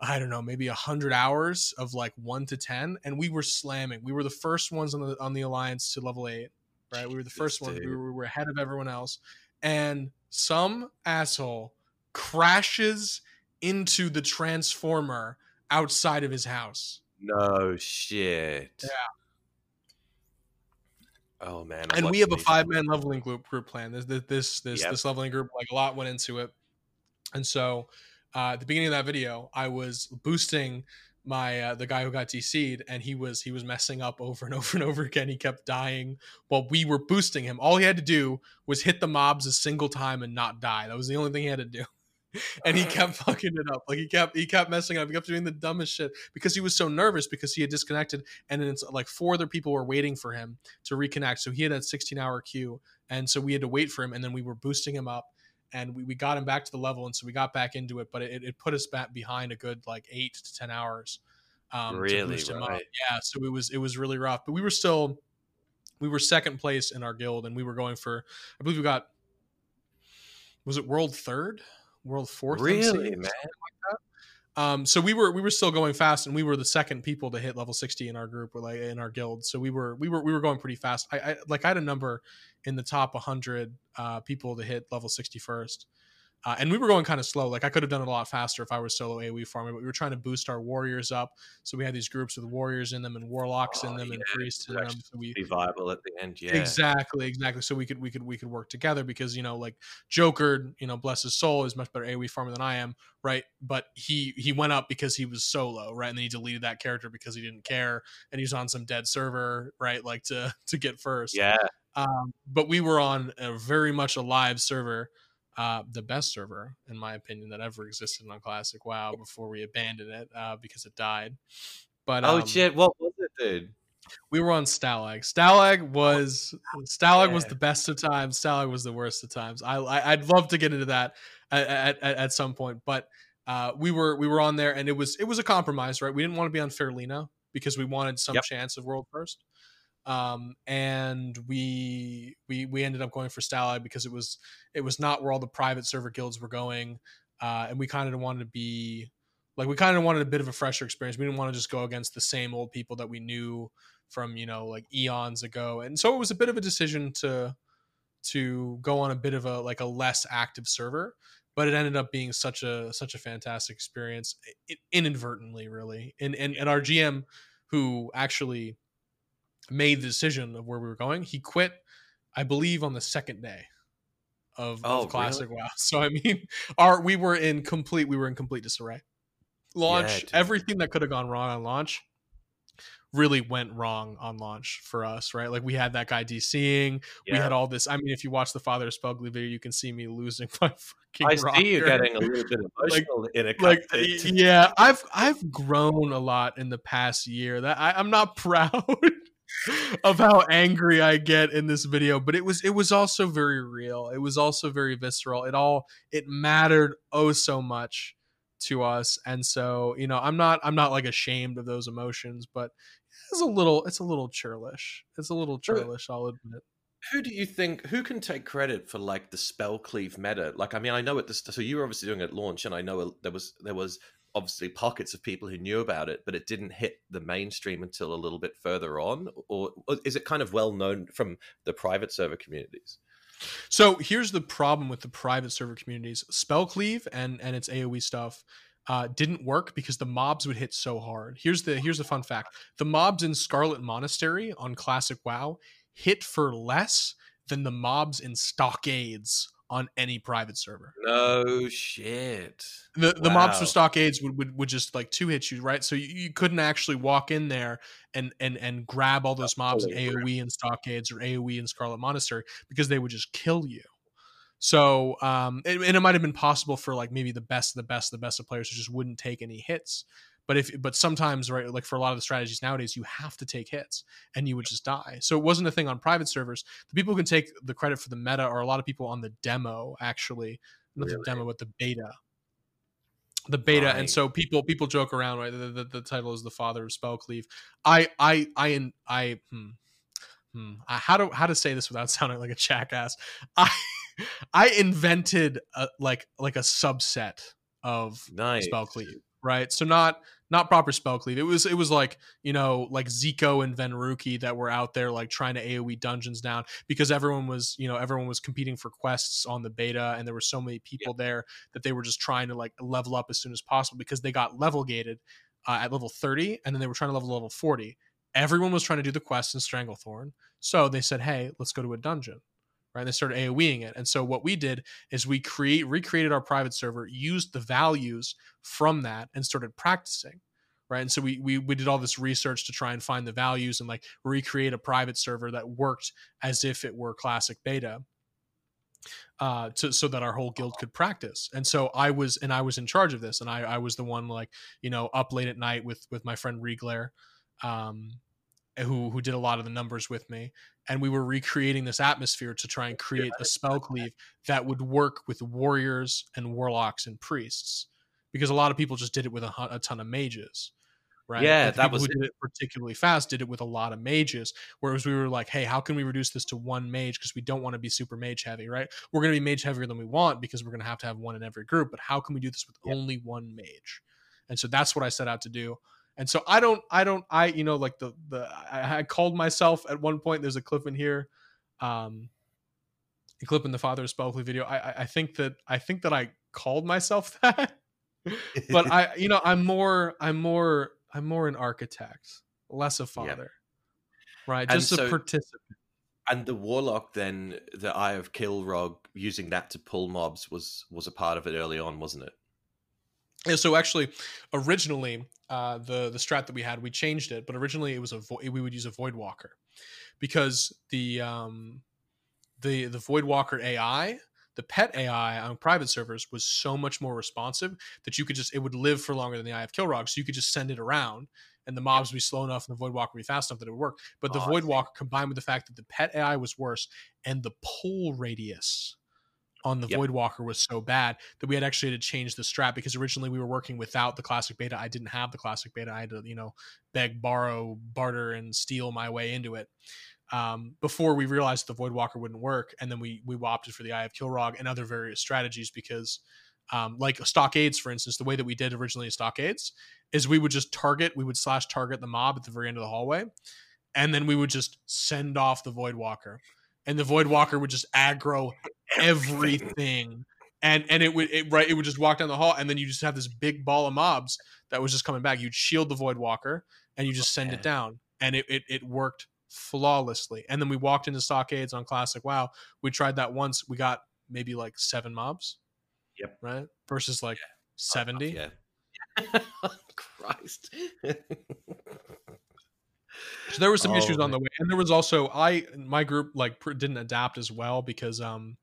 I don't know, maybe a hundred hours of like one to ten, and we were slamming. We were the first ones on the on the alliance to level eight, right? We were the first ones. We were, we were ahead of everyone else, and some asshole crashes into the transformer outside of his house. No shit. Yeah. Oh man. I'm and we have a five man leveling group group plan. This this this yep. this leveling group like a lot went into it, and so uh, at the beginning of that video, I was boosting my uh, the guy who got DC'd, and he was he was messing up over and over and over again. He kept dying while we were boosting him. All he had to do was hit the mobs a single time and not die. That was the only thing he had to do. And he kept fucking it up. Like he kept he kept messing up. He kept doing the dumbest shit because he was so nervous because he had disconnected, and then it's like four other people were waiting for him to reconnect. So he had that 16 hour queue, and so we had to wait for him, and then we were boosting him up and we, we got him back to the level and so we got back into it but it, it put us back behind a good like eight to ten hours um really right. yeah so it was it was really rough but we were still we were second place in our guild and we were going for i believe we got was it world third world fourth really man um, so we were we were still going fast, and we were the second people to hit level sixty in our group, or like in our guild. So we were we were we were going pretty fast. I, I like I had a number in the top 100 uh, people to hit level 61st. Uh, and we were going kind of slow. Like I could have done it a lot faster if I was solo AoE farming, but we were trying to boost our warriors up. So we had these groups with warriors in them and warlocks oh, in them yeah. and priests in them. So we be viable at the end. Yeah, exactly, exactly. So we could we could we could work together because you know like Joker, you know, bless his soul, is much better AoE farmer than I am, right? But he he went up because he was solo, right? And then he deleted that character because he didn't care, and he's on some dead server, right? Like to to get first. Yeah. Um, but we were on a very much a live server uh, the best server, in my opinion, that ever existed on Classic WoW before we abandoned it uh, because it died. But oh um, shit, what was it, dude? We were on Stalagg. Stalagg was Stalagg yeah. was the best of times. Stalagg was the worst of times. I, I would love to get into that at, at, at some point, but uh, we were we were on there, and it was it was a compromise, right? We didn't want to be on Faerlina because we wanted some yep. chance of world first um, and we we we ended up going for Stalagg because it was it was not where all the private server guilds were going, uh, and we kind of wanted to be like we kind of wanted a bit of a fresher experience. We didn't want to just go against the same old people that we knew from you know like eons ago, and so it was a bit of a decision to to go on a bit of a like a less active server but it ended up being such a such a fantastic experience inadvertently really and and, and our gm who actually made the decision of where we were going. He quit, I believe, on the second day of, oh, of classic really? WoW. So I mean, our we were in complete we were in complete disarray. Launch yeah, everything that could have gone wrong on launch really went wrong on launch for us, right? Like we had that guy DCing, yeah. we had all this. I mean, if you watch the Father Spugly video, you can see me losing my fucking. I rocker. see you getting a little bit emotional like, in a like, yeah. I've I've grown a lot in the past year. That I, I'm not proud of how angry I get in this video, but it was it was also very real. It was also very visceral. It all it mattered oh so much to us. And so, you know, I'm not I'm not like ashamed of those emotions, but it's a little it's a little churlish. It's a little churlish, I'll admit. Who do you think who can take credit for like the spell cleave meta? Like I mean I know at this so you were obviously doing it at launch and I know there was there was obviously pockets of people who knew about it, but it didn't hit the mainstream until a little bit further on? Or, or is it kind of well known from the private server communities? So here's the problem with the private server communities: Spellcleave and and its AOE stuff uh, didn't work because the mobs would hit so hard. Here's the here's the fun fact: the mobs in Scarlet Monastery on Classic WoW hit for less than the mobs in Stockades on any private server. No shit. The the wow. mobs for stockades would, would, would just like two hit you, right? So you, you, couldn't actually walk in there and and and grab all those mobs in AoE and stockades or AoE in Scarlet Monastery because they would just kill you. So um and, and it might have been possible for like maybe the best of the best of the best of players who just wouldn't take any hits. But if but sometimes right like for a lot of the strategies nowadays you have to take hits and you would just die. So it wasn't a thing on private servers. The people who can take the credit for the meta are a lot of people on the demo actually, not really? the demo but the beta. The beta, right. and so people people joke around right. The, the, the, title is the father of Spellcleave. I I I I hmm, hmm, how to how to say this without sounding like a jackass. I I invented a, like like a subset of nice. Spellcleave right? So not not proper spell cleave. It was it was like you know like Ziqo and Venruki that were out there like trying to AOE dungeons down because everyone was you know everyone was competing for quests on the beta and there were so many people yeah. there that they were just trying to like level up as soon as possible because they got level gated uh, at level 30 and then they were trying to level level 40. Everyone was trying to do the quest in Stranglethorn, so they said, "Hey, let's go to a dungeon." Right? They started AoEing it. And so what we did is we create recreated our private server, used the values from that, and started practicing. Right. And so we, we we did all this research to try and find the values and like recreate a private server that worked as if it were classic beta. Uh, to, so that our whole guild could practice. And so I was, and I was in charge of this, and I, I was the one like, you know, up late at night with with my friend Reglair, um, who who did a lot of the numbers with me and we were recreating this atmosphere to try and create a spell cleave that would work with warriors and warlocks and priests because a lot of people just did it with a, a ton of mages right? Yeah that was who did it particularly fast did it with a lot of mages whereas we were like hey how can we reduce this to one mage? Because we don't want to be super mage heavy right? We're going to be mage heavier than we want because we're going to have to have one in every group but how can we do this with yeah. only one mage? And so that's what i set out to do and so I don't, I don't, I, you know, like the, the, I, I called myself at one point, there's a clip in here, um, a clip in the Father of Spellcleave video. I, I think that, I think that I called myself that, but I, you know, I'm more, I'm more, I'm more an architect, less a father, yeah. right? Just a participant. And the warlock, then the Eye of Kilrogg, using that to pull mobs was was a part of it early on, wasn't it? Yeah, so actually, originally uh, the the strat that we had, we changed it, but originally it was a vo- we would use a Void Walker because the um, the the Void Walker AI, the pet AI on private servers was so much more responsive that you could just it would live for longer than the Eye of Kilrogg, so you could just send it around and the mobs would be slow enough and the Void Walker would be fast enough that it would work. But the oh, Void Walker combined with the fact that the pet AI was worse and the pull radius on the yep. Void Walker was so bad that we had actually had to change the strat because originally we were working without the classic beta. I didn't have the classic beta. I had to, you know, beg, borrow, barter, and steal my way into it. Um, before we realized the Void Walker wouldn't work, and then we we opted for the Eye of Kilrogg and other various strategies because, um, like stockades, for instance, the way that we did originally in stockades is we would just target, we would slash target the mob at the very end of the hallway, and then we would just send off the Void Walker and the Void Walker would just aggro everything. And and it would it, right it would just walk down the hall and then you just have this big ball of mobs that was just coming back. You'd shield the Void Walker and you just send it down. And it, it it worked flawlessly. And then we walked into stockades on classic WoW. We tried that once. We got maybe like seven mobs. Yep. Right? Versus like yeah. 70. Yeah. Christ. So there were some oh, issues on the way, and there was also I my group like didn't adapt as well because um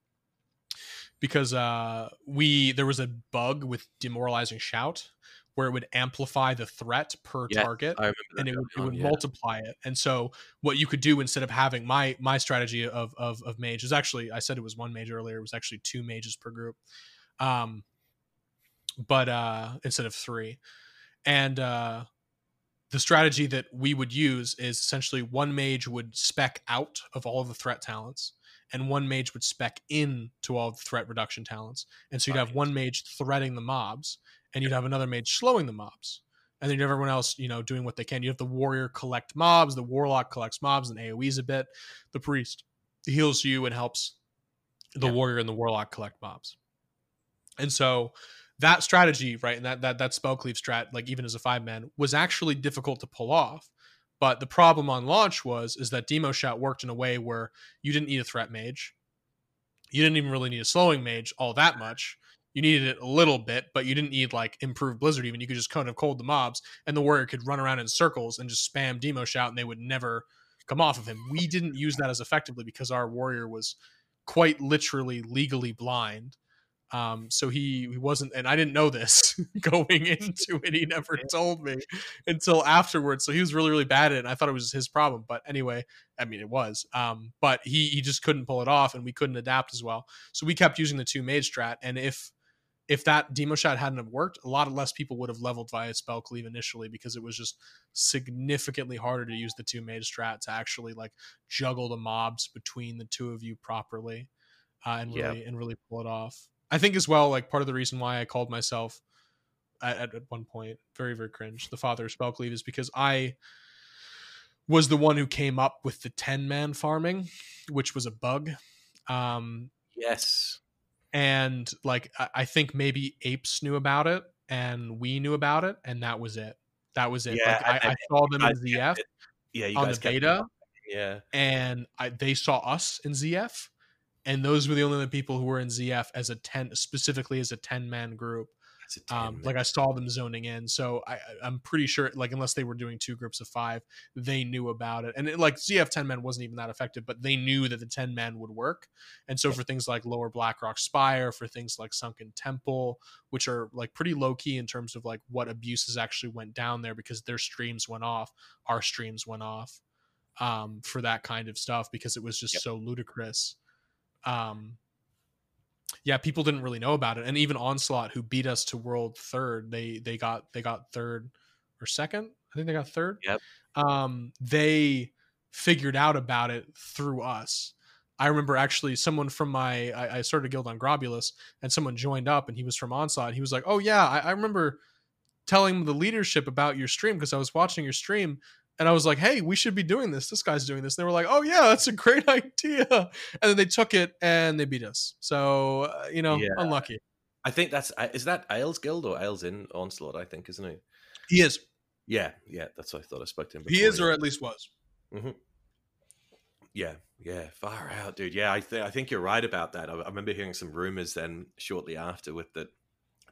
because uh we there was a bug with demoralizing shout where it would amplify the threat per yes, target and it would, it would yeah. multiply it and so what you could do instead of having my my strategy of of, of mage is actually i said it was one mage earlier it was actually two mages per group um but uh instead of three and uh the strategy that we would use is essentially one mage would spec out of all of the threat talents and one mage would spec in to all the threat reduction talents. And so you'd have one mage threading the mobs and you'd have another mage slowing the mobs. And then everyone else you know doing what they can. You have the warrior collect mobs the warlock collects mobs and aoes a bit. The priest heals you and helps the yeah. warrior and the warlock collect mobs. And so that strategy, right, and that that that spell cleave strat, like even as a five man, was actually difficult to pull off. But the problem on launch was is that demo shout worked in a way where you didn't need a threat mage, you didn't even really need a slowing mage all that much. You needed it a little bit, but you didn't need like improved blizzard. Even you could just kind of cold the mobs, and the warrior could run around in circles and just spam demo shout, and they would never come off of him. We didn't use that as effectively because our warrior was quite literally legally blind um, so he he wasn't, and I didn't know this going into it. He never told me until afterwards. So he was really really bad at it. And I thought it was his problem, but anyway, I mean it was. Um, but he he just couldn't pull it off, and we couldn't adapt as well. So we kept using the two mage strat, and if if that demo shout hadn't have worked, a lot of less people would have leveled via spell cleave initially because it was just significantly harder to use the two mage strat to actually like juggle the mobs between the two of you properly uh, and really and really pull it off. I think as well, like part of the reason why I called myself at, at one point. Very very cringe. The father of spell cleave is because I was the one who came up with the 10 man farming, which was a bug. Um, yes. And like, I, I think maybe apes knew about it and we knew about it, and that was it. That was it. Yeah, like, I, I- I saw them in ZF it. Yeah, you on guys the beta. Yeah. and I, they saw us in ZF, and those were the only people who were in ZF as a 10, specifically as a 10 man group. It's a 10 um, like I saw them zoning in, so I, I'm pretty sure, like unless they were doing two groups of five, they knew about it. And it, like ZF 10 man wasn't even that effective, but they knew that the 10 man would work. And so for things like Lower Blackrock Spire, for things like Sunken Temple, which are like pretty low key in terms of like what abuses actually went down there because their streams went off, our streams went off, um, for that kind of stuff because it was just Yep. so ludicrous. Um, yeah, people didn't really know about it, and even Onslaught, who beat us to world third, they they got they got third or second. I think they got third. Yep. Um, they figured out about it through us. I remember actually someone from my I, I started a guild on Grobbulus, and someone joined up, and he was from Onslaught. He was like, "Oh yeah, I, I remember telling the leadership about your stream because I was watching your stream." And I was like, "Hey, we should be doing this. This guy's doing this." And they were like, "Oh yeah, that's a great idea." And then they took it and they beat us. So uh, you know, Yeah. unlucky. I think that's uh, is that Ailes Guild or Ailes in Onslaught, I think, isn't he? He is. Yeah, yeah, that's what I thought I spoke to him. He is, yeah. or at least was. Yeah, yeah, far out, dude. Yeah, I think I think you're right about that. I, I remember hearing some rumors then shortly after with that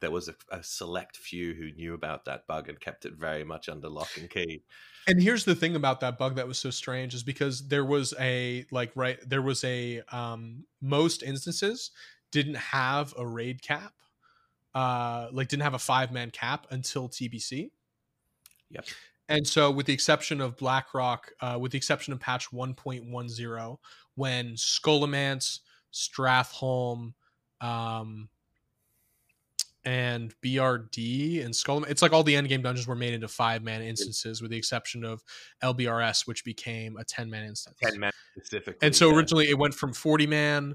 there was a, a select few who knew about that bug and kept it very much under lock and key. And here's the thing about that bug that was so strange is because there was a like right there was a um most instances didn't have a raid cap. Uh like didn't have a five man cap until TBC. Yep. And so with the exception of BlackRock, uh with the exception of patch 1.10 when Scholomance, Stratholme, um and BRD and Skull. It's like all the endgame dungeons were made into five man instances, with the exception of LBRS, which became a ten man instance. Ten man specifically, And so yeah. originally it went from forty man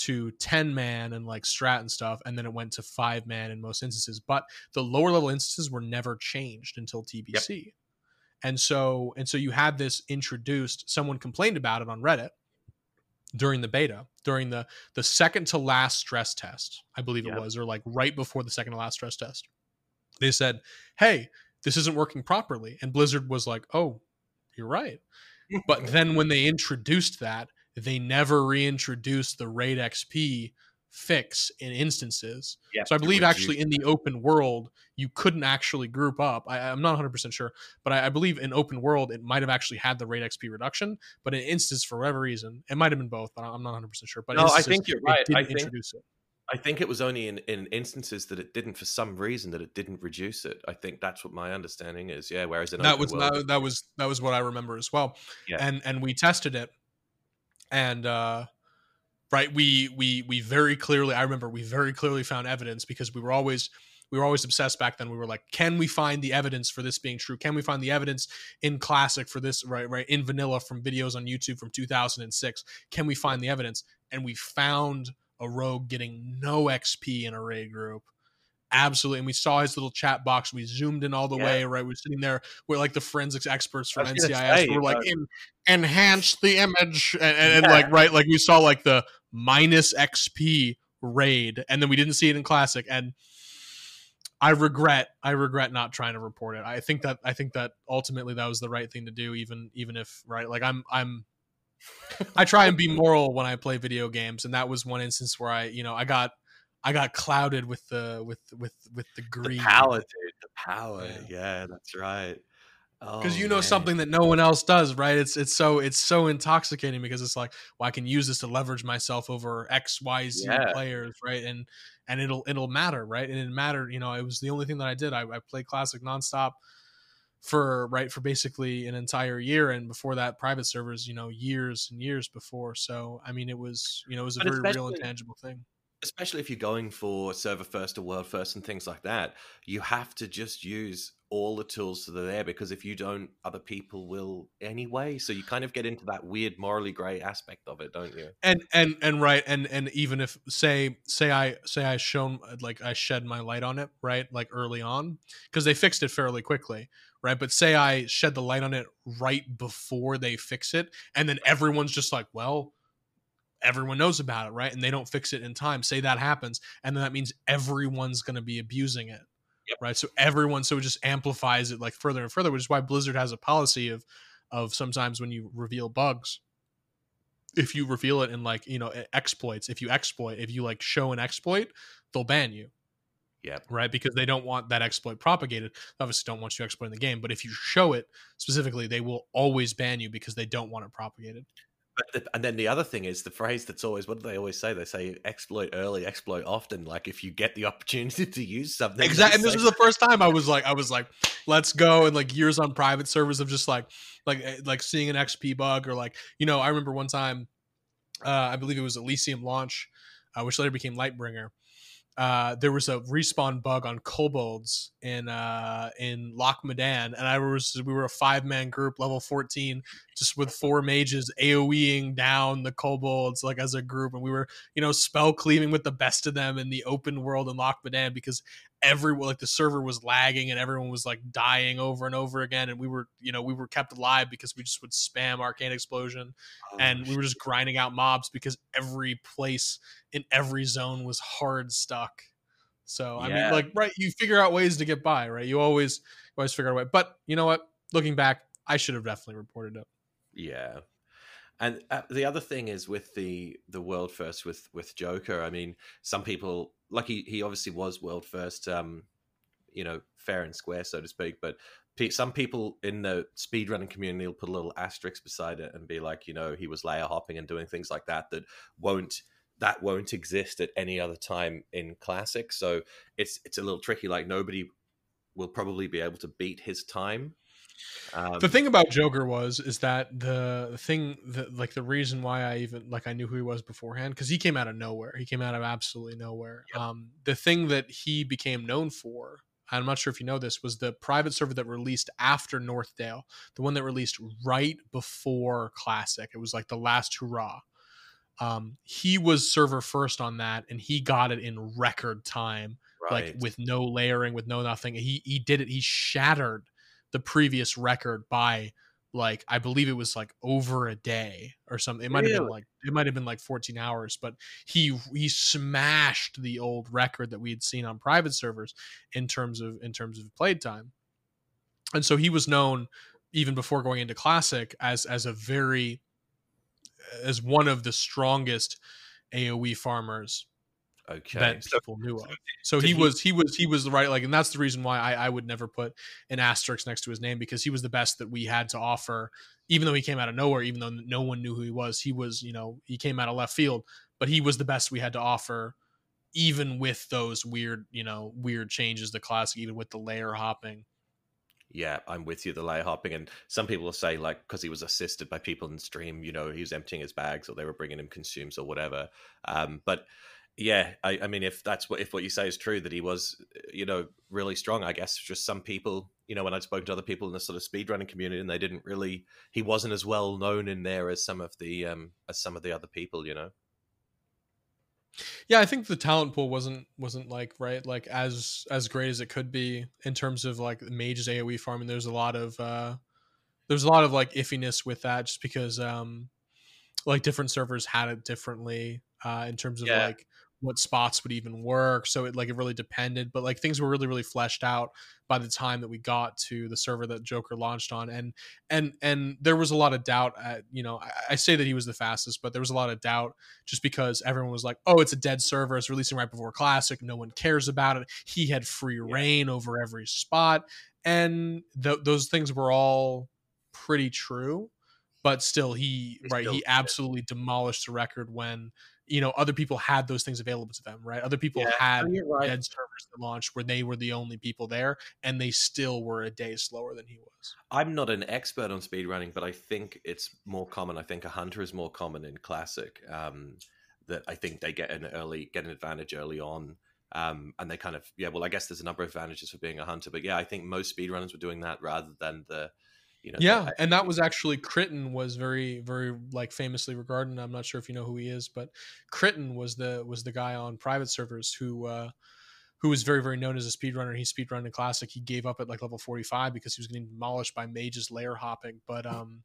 to ten man and like strat and stuff, and then it went to five man in most instances. But the lower level instances were never changed until TBC. And so and so you had this introduced. Someone complained about it on Reddit during the beta, during the the second to last stress test, I believe it Yep. was, or like right before the second to last stress test. They said, "Hey, this isn't working properly," and Blizzard was like, "Oh, you're right." But then when they introduced that, they never reintroduced the raid XP fix in instances. Yeah, So I believe actually in the open world, you couldn't actually group up. I, I'm not 100% sure, but I, I believe in open world, it might have actually had the rate XP reduction, but in instance, for whatever reason, it might have been both, but I'm not 100% sure. But No, I think you're right. I think- introduce it. I think it was only in, in instances that it didn't, for some reason, that it didn't reduce it. I think that's what my understanding is. Yeah, whereas in that open was world, that, that was that was what I remember as well. Yeah. And and we tested it, and uh, right we we we very clearly I remember we very clearly found evidence because we were always we were always obsessed back then. We were like, can we find the evidence for this being true? Can we find the evidence in classic for this right right in vanilla from videos on YouTube from 2006? Can we find the evidence? And we found a rogue getting no XP in a raid group. Absolutely. And we saw his little chat box. We zoomed in all the Yeah. way, right? We're sitting there. We're like the forensics experts from NCIS. say, we're like, uh, "En- enhance the image. And, and, and like, right, like we saw like the minus XP raid, and then we didn't see it in classic. And I regret, I regret not trying to report it. I think that, I think that ultimately that was the right thing to do, even, even if, right, like I'm, I'm, I try and be moral when I play video games, and that was one instance where I, you know, I got, I got clouded with the, with, with, with the the palette, dude, the palette. Yeah. Yeah, that's right. Because Oh, you know man. something that no one else does right? It's it's so it's so intoxicating because it's like well i can use this to leverage myself over x y z Yeah. players right? And and it'll it'll matter right? And it mattered you know it was the only thing that i did. I, I played classic nonstop for right for basically an entire year and before that private servers you know years and years before. So i mean it was you know it was a But very real and tangible thing especially if you're going for server first or world first and things like that, you have to just use all the tools that are there because if you don't, other people will anyway. So you kind of get into that weird morally gray aspect of it, don't you? And and and right, and and even if say say I say I shown like I shed my light on it, right, like early on, because they fixed it fairly quickly, right? But say I shed the light on it right before they fix it, and then everyone's just like, well everyone knows about it, right? And they don't fix it in time. Say that happens, and then that means everyone's going to be abusing it, yep. right? So everyone, so it just amplifies it like further and further, which is why Blizzard has a policy of of sometimes when you reveal bugs, if you reveal it in like you know exploits, if you exploit, if you like show an exploit, they'll ban you. Yeah. Right. Because they don't want that exploit propagated. Obviously, don't want you exploiting the game. But if you show it specifically, they will always ban you because they don't want it propagated. But the, and then the other thing is the phrase that's always what do they always say? They say exploit early, exploit often. Like if you get the opportunity to use something, exactly. And this was the first time I was like, I was like, let's go. And like years on private servers of just like, like, eh, like seeing an XP bug or like, you know, I remember one time, uh, I believe it was Elysium launch, uh, which later became Lightbringer uh, there was a respawn bug on kobolds in uh, in Loch Modan, and I was we were a five man group, level fourteen, just with four mages AOEing down the kobolds like as a group, and we were you know spell cleaving with the best of them in the open world in Loch Modan because everyone like the server was lagging and everyone was like dying over and over again and we were you know we were kept alive because we just would spam arcane explosion oh, and we were just grinding out mobs because every place in every zone was hard stuck. So i mean like right you figure out ways to get by right? You always always figure out a way. But you know what? Looking back i should have definitely reported it yeah and uh, the other thing is with the the world first with with Joker. I mean, some people like he he obviously was world first, um, you know, fair and square, so to speak. But some people in the speedrunning community will put a little asterisk beside it and be like, you know, he was layer hopping and doing things like that that won't that won't exist at any other time in classic. So it's it's a little tricky. Like nobody will probably be able to beat his time um, the thing about Joker was is that the thing that like the reason why I even like I knew who he was beforehand because he came out of nowhere. He came out of absolutely nowhere. Yep. Um, the thing that he became known for, I'm not sure if you know this, was the private server that released after Northdale, the one that released right before Classic. It was like the last hurrah. Um, he was server first on that, and he got it in record time, right. like with no layering, with no nothing. He he did it. He shattered the previous record by like I believe it was like over a day or something. It might really? have been like it might have been like 14 hours, but he he smashed the old record that we had seen on private servers in terms of in terms of played time. And so he was known even before going into classic as as a very as one of the strongest AoE farmers okay that people knew of so he, he, was he was he was the right like and that's the reason why I, I would never put an asterisk next to his name because he was the best that we had to offer even though he came out of nowhere even though no one knew who he was he was you know he came out of left field but he was the best we had to offer even with those weird you know weird changes the classic even with the layer hopping yeah, I'm with you. The layer hopping, and some people will say like because he was assisted by people in stream, you know, he was emptying his bags or they were bringing him consumes or whatever. Um, but yeah, I, I, mean, if that's what if what you say is true, that he was, you know, really strong. I guess just some people, you know, when I'd spoken to other people in the sort of speedrunning community, and they didn't really, he wasn't as well known in there as some of the um as some of the other people, you know. Yeah, I think the talent pool wasn't wasn't like right like as as great as it could be in terms of like mages AOE farming. There's a lot of uh there's a lot of like iffiness with that just because um like different servers had it differently uh in terms of yeah. like what spots would even work so it like it really depended but like things were really really fleshed out by the time that we got to the server that joker launched on and and and there was a lot of doubt at you know I, I, say that he was the fastest but there was a lot of doubt just because everyone was like oh it's a dead server it's releasing right before classic no one cares about it he had free reign over every spot and th- those things were all pretty true but still he right he absolutely demolished the record when you know other people had those things available to them right other people yeah, had right. dead servers that launched where they were the only people there and they still were a day slower than he was i'm not an expert on speedrunning but i think it's more common i think a hunter is more common in classic um, that I think they get an early get an advantage early on. Um, and they kind of yeah, well, I guess there's a number of advantages for being a hunter, but yeah, I think most speedrunners were doing that rather than the you know yeah and that was actually Critton was very very like famously regarded i'm not sure if you know who he is but Critton was the was the guy on private servers who uh who was very very known as a speedrunner. He speedrun in classic. He gave up at like level 45 because he was getting demolished by mages layer hopping but um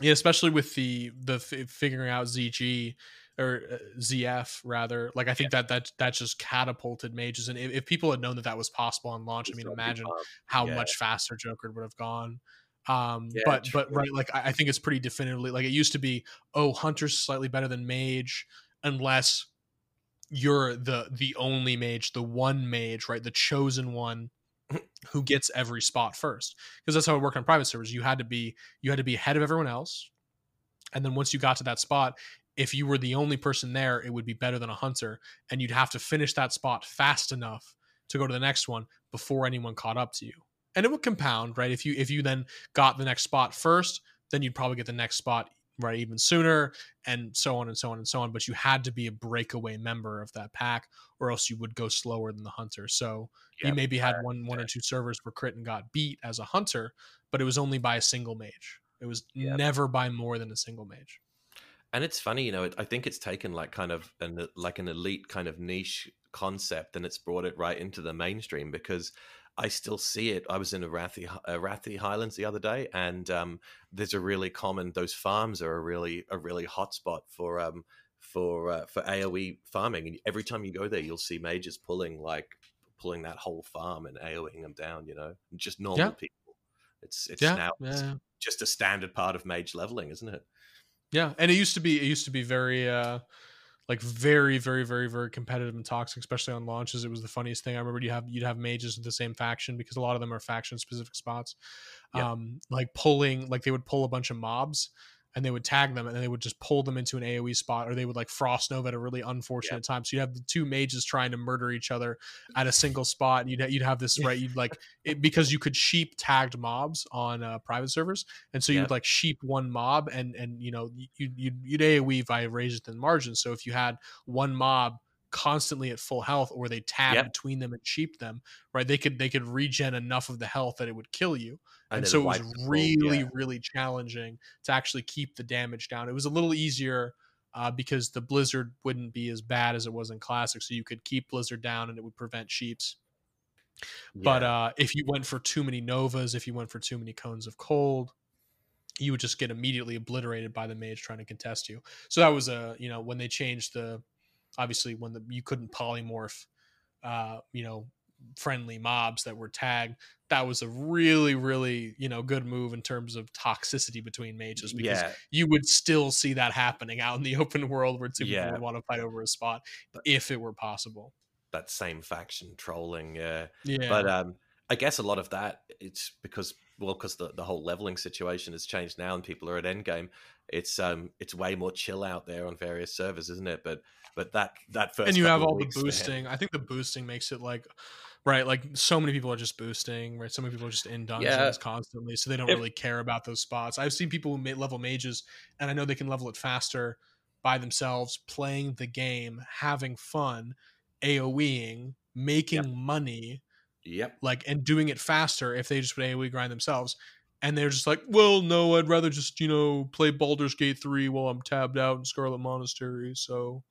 yeah especially with the the f- figuring out zg or uh, ZF rather. Like I think yeah. that that that just catapulted mages, and if, if, people had known that that was possible on launch, I mean, imagine how yeah. much faster Joker would have gone. Um, yeah, but true. but right, like I, I think it's pretty definitively like it used to be. Oh, Hunter's slightly better than Mage, unless you're the the only mage, the one mage, right, the chosen one who gets every spot first because that's how it worked on private servers you had to be you had to be ahead of everyone else and then once you got to that spot if you were the only person there, it would be better than a hunter, and you'd have to finish that spot fast enough to go to the next one before anyone caught up to you. And it would compound, right? If you if you then got the next spot first, then you'd probably get the next spot right even sooner, and so on and so on and so on. But you had to be a breakaway member of that pack, or else you would go slower than the hunter. So yep. you maybe had one one or two servers where Critton got beat as a hunter, but it was only by a single mage. It was yep. never by more than a single mage and it's funny you know i think it's taken like kind of an like an elite kind of niche concept and it's brought it right into the mainstream because i still see it. I was in arathi, arathi highlands the other day and um, there's a really common those farms are a really a really hot spot for um for uh, for aoe farming. And every time you go there you'll see mages pulling like pulling that whole farm and aoeing them down you know? Just normal yeah. people. It's it's yeah, now yeah. just a standard part of mage leveling isn't it yeah, and it used to be it used to be very uh like very very very very competitive and toxic especially on launches. It was the funniest thing. I remember you have you'd have mages of the same faction because a lot of them are faction specific spots. Yeah. um like pulling like they would pull a bunch of mobs and they would tag them and then they would just pull them into an AoE spot or they would like frost nova at a really unfortunate yep. time. So you'd have the two mages trying to murder each other at a single spot. And you'd, you'd have this, right? You'd like it because you could sheep tagged mobs on uh, private servers. And so you'd like sheep one mob and, and, you know, you, you'd, you'd AoE via raised thin margins. So if you had one mob constantly at full health or they tab yep. between them and sheep them right they could they could regen enough of the health that it would kill you and, and so it was really yeah. really challenging to actually keep the damage down it was a little easier uh, because the blizzard wouldn't be as bad as it was in classic so you could keep blizzard down and it would prevent sheeps yeah. but uh, if you went for too many novas if you went for too many cones of cold you would just get immediately obliterated by the mage trying to contest you so that was a you know when they changed the obviously when the you couldn't polymorph uh you know friendly mobs that were tagged that was a really really you know good move in terms of toxicity between mages because yeah. you would still see that happening out in the open world where two yeah. people would want to fight over a spot if it were possible. that same faction trolling yeah. Yeah. but um i guess a lot of that it's because well because the, the whole leveling situation has changed now and people are at endgame it's um it's way more chill out there on various servers isn't it? But but that that first and you have all the boosting. I think the boosting makes it like right like so many people are just boosting right so many people are just in dungeons yeah. constantly so they don't if, really care about those spots i've seen people who level mages and i know they can level it faster by themselves playing the game having fun aoeing making yep. money Yep. Like and doing it faster if they just would AoE grind themselves. And they're just like, well, no, I'd rather just, you know, play Baldur's Gate 3 while I'm tabbed out in Scarlet Monastery. So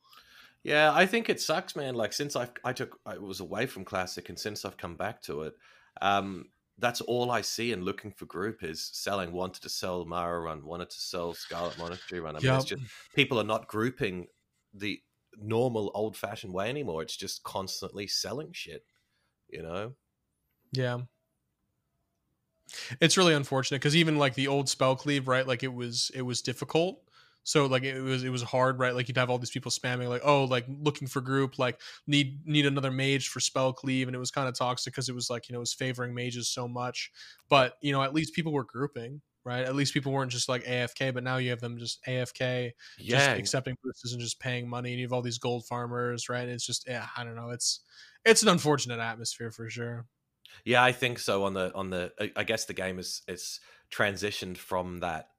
Yeah, I think it sucks, man. Like since I've I took I was away from classic and since I've come back to it, um, that's all I see in looking for group is selling wanted to sell Mara run, wanted to sell Scarlet Monastery run. I mean yep. it's just people are not grouping the normal old fashioned way anymore. It's just constantly selling shit, you know? Yeah. It's really unfortunate because even like the old spell cleave, right? Like it was it was difficult. So like it was it was hard, right? Like you'd have all these people spamming like, oh, like looking for group, like need need another mage for spell cleave, and it was kind of toxic because it was like you know it was favoring mages so much. But you know at least people were grouping, right? At least people weren't just like AFK, but now you have them just AFK, yeah, just accepting boosters and just paying money, and you have all these gold farmers, right? It's just yeah, I don't know. It's it's an unfortunate atmosphere for sure. Yeah, I think so. On the on the, I guess the game is it's transitioned from that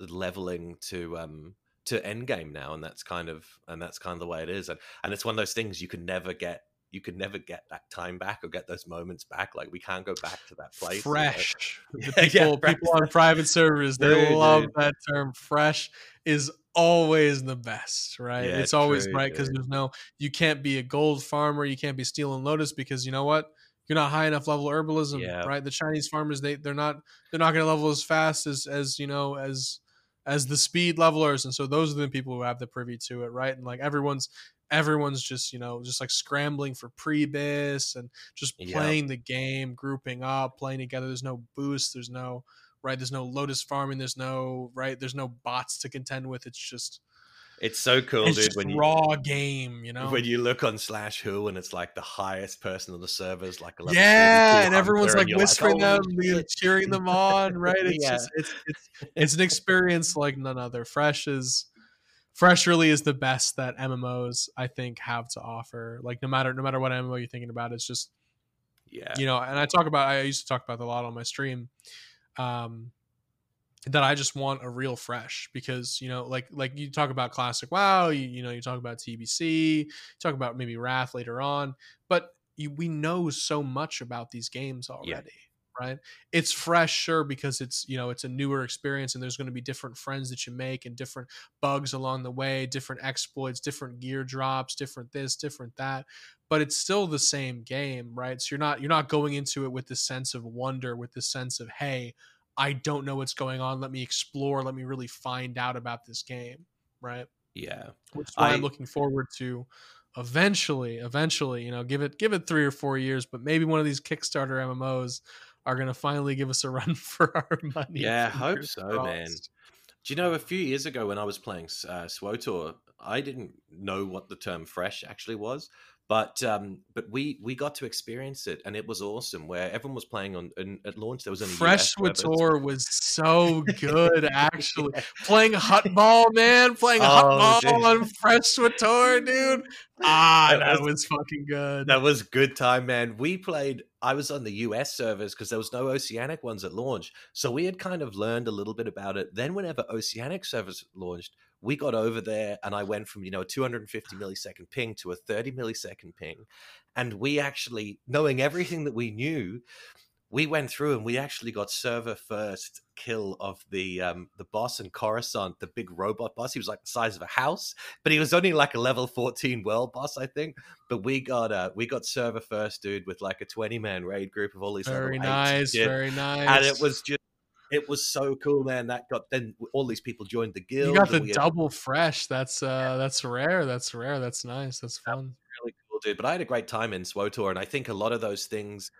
leveling to um to endgame now, and that's kind of and that's kind of the way it is. And and it's one of those things you can never get you can never get that time back or get those moments back. Like we can't go back to that place. Fresh. Yeah, The people, yeah, fresh. people on private servers, they Dude, love dude. that term. Fresh is always the best, right? Yeah, it's always true, right because there's no, you can't be a gold farmer, you can't be stealing lotus because you know what? You're not high enough level herbalism, Yeah. right? The Chinese farmers, they they're not they're not going to level as fast as as you know as as the speed levelers, and so those are the people who have the privy to it, right? And like everyone's everyone's just you know just like scrambling for pre-bis and just Yeah. playing the game, grouping up, playing together. There's no boost. There's no right. There's no lotus farming. There's no right. There's no bots to contend with. It's just It's so cool, it's dude. When you raw game. You know. when you look on Slash Who and it's like the highest person on the servers, like 11, yeah, and everyone's like you're whispering "Holy them, shit." cheering them on, right? It's Yeah. just it's it's it's an experience like none other. Fresh is Fresh really is the best that MMOs I think have to offer. Like no matter no matter what MMO you're thinking about, it's just Yeah, you know and i talk about i used to talk about a lot on my stream um that i just want a real fresh because you know like like you talk about classic wow you, you know you talk about tbc you talk about maybe wrath later on but you, we know so much about these games already right? It's fresh sure because it's you know it's a newer experience and there's going to be different friends that you make and different bugs along the way different exploits different gear drops different this different that but it's still the same game right? So you're not you're not going into it with this sense of wonder with this sense of hey i don't know what's going on. Let me explore. Let me really find out about this game right? Yeah. which is why I- i'm looking forward to eventually eventually you know give it give it three or four years but maybe one of these kickstarter mmos are going to finally give us a run for our money. Yeah, I hope so, man. Do you know a few years ago when I was playing uh, SWTOR, I didn't know what the term fresh actually was, but um, but we we got to experience it and it was awesome. Where everyone was playing on and at launch, there was only fresh. TOR was so good actually playing Huttball man playing Oh, Huttball dude. on fresh TOR, dude ah That that was- was fucking good That was good time, man. We played. I was on the US servers because there was no Oceanic ones at launch, so we had kind of learned a little bit about it. Then, whenever Oceanic servers launched, we got over there, and I went from you know a 250 millisecond ping to a 30 millisecond ping, and we actually, knowing everything that we knew, we went through and we actually got server first kill of the um the boss in Coruscant, the big robot boss. He was like the size of a house, but he was only like a level 14 world boss, I think. But we got uh we got server first, dude, with like a 20 man raid group of all these very nice very nice and it was just it was so cool, man. That got then all these people joined the guild. you got the we had- double fresh that's uh that's rare that's rare that's nice that's fun really cool, dude. But I had a great time in SWTOR, and I think a lot of those things,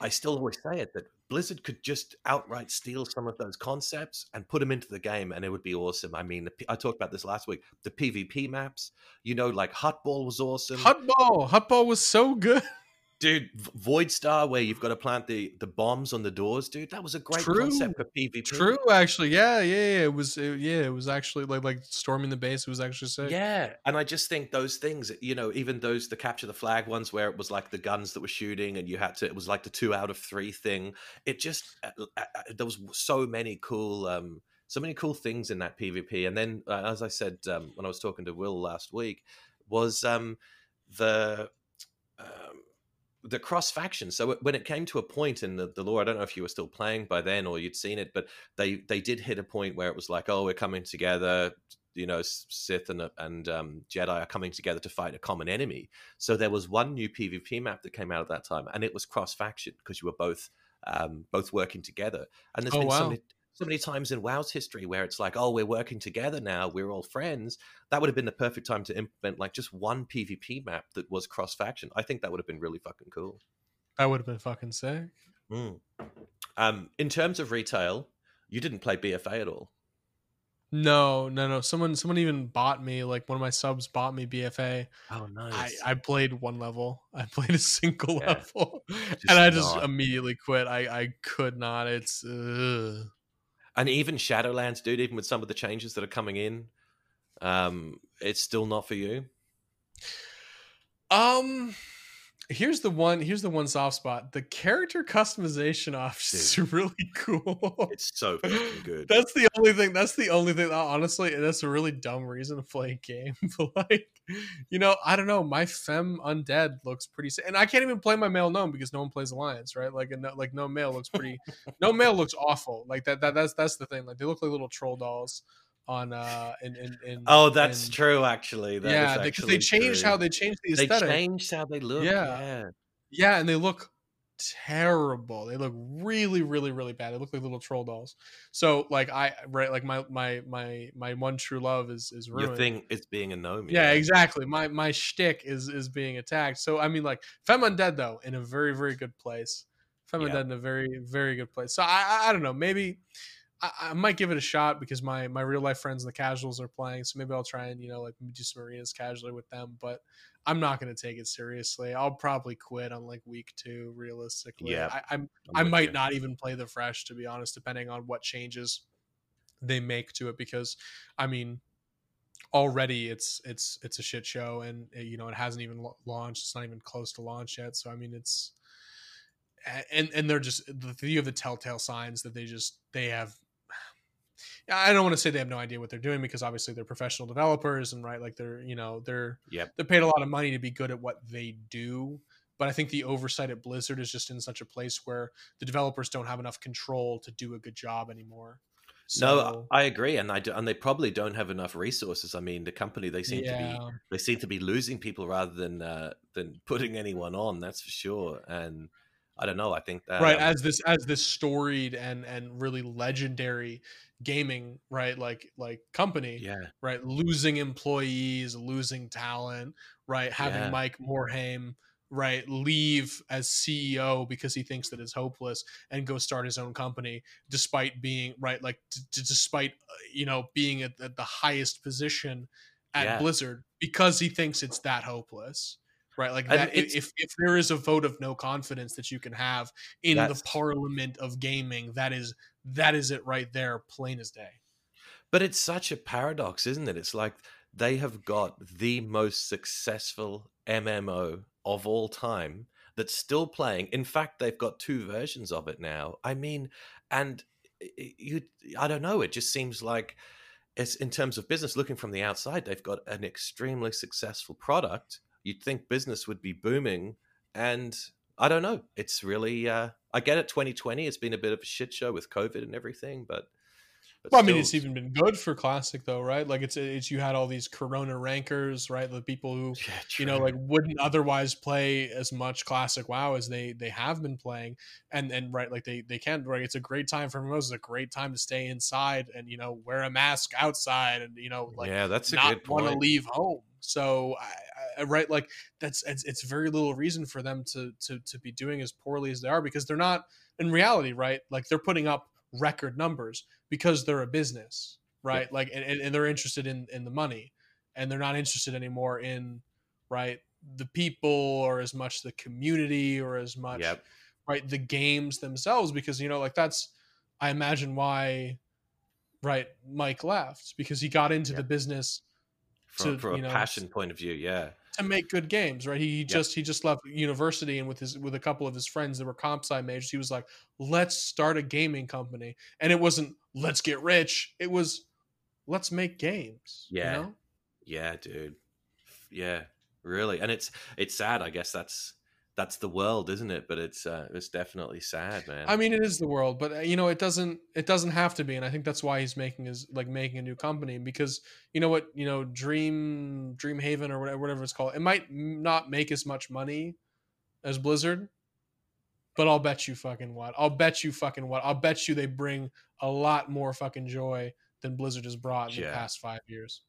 I still always say it that Blizzard could just outright steal some of those concepts and put them into the game, and it would be awesome. I mean, I talked about this last week. The PvP maps, you know, like Huttball was awesome. Huttball, Huttball was so good dude, Voidstar, where you've got to plant the the bombs on the doors, dude. That was a great True. concept for PvP. True, actually, yeah, yeah, yeah. It was, it, yeah, it was actually like like storming the base. It was actually sick. Yeah, and I just think those things, you know, even those the capture the flag ones where it was like the guns that were shooting and you had to, it was like the two out of three thing. It just uh, uh, uh, there was so many cool, um, so many cool things in that PvP. And then, uh, as I said um, when I was talking to Will last week, was um, the the cross faction. So when it came to a point in the, the lore, I don't know if you were still playing by then or you'd seen it, but they they did hit a point where it was like, oh, we're coming together. You know, Sith and and um, Jedi are coming together to fight a common enemy. So there was one new PvP map that came out at that time, and it was cross faction because you were both um, both working together. And there's Oh, been wow. many so many times in WoW's history where it's like, oh, we're working together now, we're all friends. That would have been the perfect time to implement like just one PvP map that was cross faction. I think that would have been really fucking cool. That would have been fucking sick. Mm. Um, in terms of retail, you didn't play BFA at all. No, no, no. Someone, someone even bought me. Like one of my subs bought me BFA. Oh, nice. I, I played one level. I played a single Yeah. level, and I just not. immediately quit. I, I could not. It's. Ugh. And even Shadowlands, dude, even with some of the changes that are coming in, um, it's still not for you. Um, here's the one here's the one soft spot. The character customization option is really cool. It's so good. that's the only thing that's the only thing honestly that's a really dumb reason to play a game but like you know i don't know my fem undead looks pretty and i can't even play my male gnome because no one plays alliance right? Like a, no, like no male looks pretty no male looks awful. Like that, that that's that's the thing. Like they look like little troll dolls on uh in in, in oh, that's true. Actually, That yeah because they changed how they changed the aesthetic they changed how they look. Yeah. Yeah, Yeah, and they look terrible. They look really, really, really bad. They look like little troll dolls. So like I right like my my my my one true love is is ruined. your thing is being a gnome. yeah, exactly. My my shtick is is being attacked. So I mean like Fem Undead though in a very very good place. Fem Yeah. Undead in a very very good place. So I I, I don't know maybe. I, I might give it a shot because my my real life friends and the casuals are playing, so maybe I'll try and you know like do some arenas casually with them. But I'm not going to take it seriously. I'll probably quit on like week two, realistically. Yeah, I, I'm I'm I might you. not even play the fresh to be honest, depending on what changes they make to it. Because I mean, already it's it's it's a shit show, and uh, you know it hasn't even launched. It's not even close to launch yet. So I mean, it's and and they're just the you have the telltale signs that they just they have. I don't want to say they have no idea what they're doing because obviously they're professional developers and right like they're you know they're Yep. they're paid a lot of money to be good at what they do but i think the oversight at blizzard is just in such a place where the developers don't have enough control to do a good job anymore No, So, I agree, and I do, and they probably don't have enough resources. I mean, the company they seem to be they seem to be losing people rather than uh, than putting anyone on. That's for sure. And I don't know. I think that right um, as this as this storied and and really legendary gaming right like like company yeah, right losing employees losing talent right having Yeah. mike morhaime right leave as ceo because he thinks that it's hopeless and go start his own company despite being right like d- despite uh, you know being at, at the highest position at Yeah. blizzard because he thinks it's that hopeless right like that if, if there is a vote of no confidence that you can have in the parliament of gaming that is that is it right there plain as day But it's such a paradox, isn't it? It's like they have got the most successful MMO of all time that's still playing. In fact, they've got two versions of it now. I mean, and you, I don't know. It just seems like it's in terms of business. Looking from the outside, they've got an extremely successful product. You'd think business would be booming, and I don't know. It's really. Uh, I get it. 2020. It's been a bit of a shit show with COVID and everything, but. But Well, I mean, it's even been good for classic though, right? Like it's it's you had all these Corona rankers, right? The people who Yeah, you know like wouldn't otherwise play as much classic WoW as they they have been playing, and and right like they they can right. It's a great time for most. It's a great time to stay inside and you know wear a mask outside and you know like yeah, that's a not want to leave home. So I, I, right, like that's it's, it's very little reason for them to to to be doing as poorly as they are because they're not in reality, right? Like they're putting up record numbers because they're a business, right? Like and, and they're interested in in the money, and they're not interested anymore in right the people or as much the community or as much Yep. right the games themselves because you know like that's i imagine why right mike left because he got into Yeah. the business From, to, from a know, passion point of view, yeah. To make good games right he, he just he just left university and with his with a couple of his friends that were comp sci majors he was like let's start a gaming company and it wasn't let's get rich it was let's make games Yeah. you know? Yeah, dude. Yeah, really. And it's it's sad. I guess that's that's the world, isn't it? But it's uh, it's definitely sad, man. I mean, it is the world, but uh, you know, it doesn't it doesn't have to be, and I think that's why he's making his like making a new company because you know what, you know, Dream Dreamhaven or whatever, whatever it's called, it might not make as much money as Blizzard, but I'll bet you fucking what, I'll bet you fucking what, I'll bet you they bring a lot more fucking joy than Blizzard has brought in the past five years.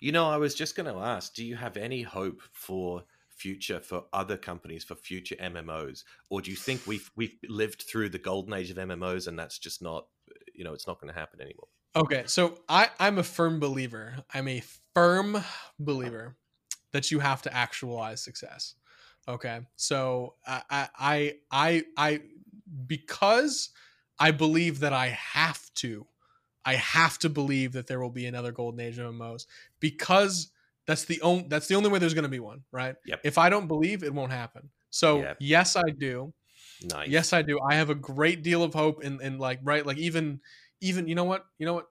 you know, I was just going to ask, do you have any hope for future for other companies for future MMOs, or do you think we've we've lived through the golden age of MMOs and that's just not, you know, it's not going to happen anymore? Okay, so I I'm a firm believer. I'm a firm believer that you have to actualize success. Okay, so I I I I, I because I believe that I have to, I have to believe that there will be another golden age of MMOs because That's the only that's the only way there's going to be one, right? Yep. If I don't believe, it won't happen. So Yep. yes, I do. Nice. Yes, I do. I have a great deal of hope in, in like right, like even even you know what, you know what,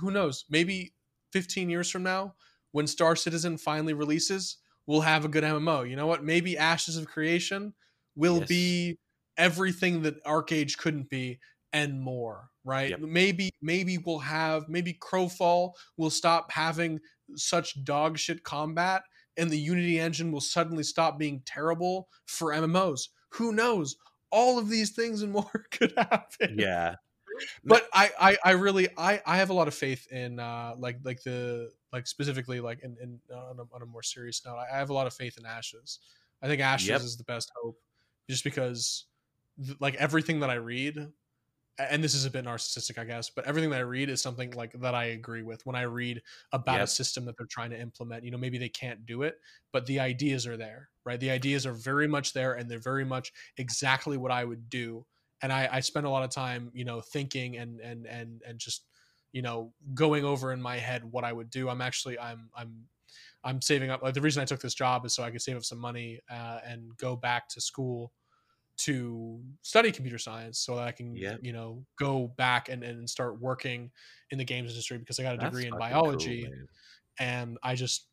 who knows? Maybe 15 years from now, when Star Citizen finally releases, we'll have a good MMO. You know what? Maybe Ashes of Creation will Yes. be everything that ArcheAge couldn't be and more. Right? Yep. Maybe maybe we'll have maybe Crowfall will stop having such dog shit combat and the Unity engine will suddenly stop being terrible for MMOs. Who knows? All of these things and more could happen. Yeah. But I, I, I really, I, I have a lot of faith in, uh, like, like the, like specifically, like, in, in on, a, on a more serious note, I have a lot of faith in Ashes. I think Ashes Yep. is the best hope, just because, like, everything that I read, and this is a bit narcissistic, I guess, but everything that I read is something like that I agree with. When I read about a system that they're trying to implement, you know, maybe they can't do it, but the ideas are there, right? The ideas are very much there, and they're very much exactly what I would do. And I, I spend a lot of time, you know, thinking and and and and just, you know, going over in my head what I would do. I'm actually I'm I'm I'm saving up. Like the reason I took this job is so I could save up some money uh, and go back to school to study computer science so that I can, Yep. you know, go back and, and start working in the games industry because I got a That's degree in biology cool, and I just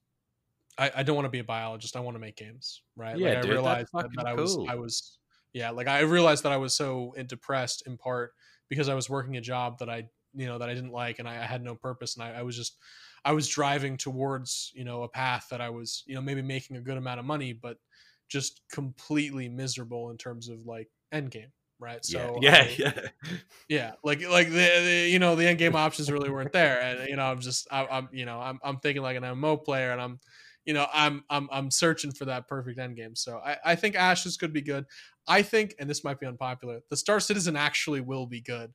I, I don't want to be a biologist. I want to make games, right? Yeah, like I dude, that's realized that, that I was cool. I was yeah, like I realized that I was so depressed in part because I was working a job that I you know that I didn't like and I, I had no purpose and I, I was just I was driving towards you know a path that I was you know maybe making a good amount of money but just completely miserable in terms of like end game right so yeah, I- yeah, yeah. yeah like like the, the you know the end game options really weren't there and you know i'm just I, i'm you know I'm, I'm thinking like an mmo player and i'm you know i'm i'm i'm searching for that perfect end game so i i think ashes could be good. I think and this might be unpopular the star citizen actually will be good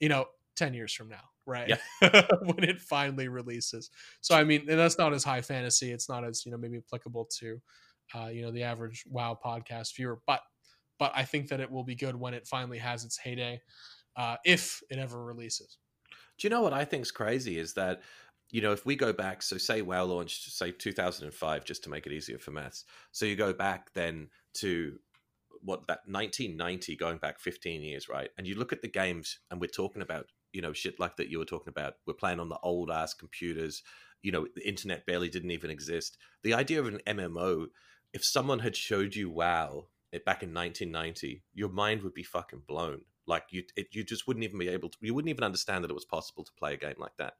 you know 10 years from now right? When it finally releases. So i mean that's not as high fantasy it's not as you know maybe applicable to uh, you know the average wow podcast viewer but but i think that it will be good when it finally has its heyday uh, if it ever releases Do you know what I think's crazy is that you know if we go back, so say WoW launched say 2005, just to make it easier for maths. So you go back then to what that 1990, going back 15 years, right? And you look at the games, and we're talking about you know shit like that you were talking about. We're playing on the old ass computers. You know, the internet barely didn't even exist. The idea of an MMO, if someone had showed you WoW it back in 1990, your mind would be fucking blown. Like you, it, you just wouldn't even be able to. You wouldn't even understand that it was possible to play a game like that.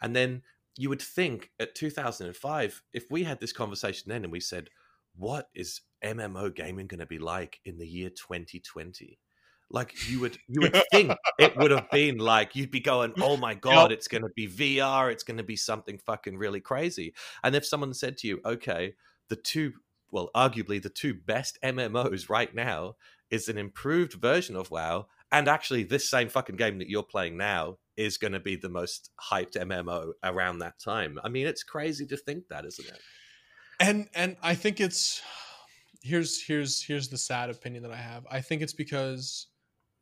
And then you would think at 2005, if we had this conversation then and we said, "What is MMO gaming going to be like in the year 2020?" Like you would, you would think it would have been like you'd be going, "Oh my god, it's going to be VR. It's going to be something fucking really crazy." And if someone said to you, "Okay, the two, well, arguably the two best MMOs right now is an improved version of WoW, and actually this same fucking game that you're playing now is going to be the most hyped MMO around that time." I mean, it's crazy to think that, isn't it? and and i think it's here's here's here's the sad opinion that i have i think it's because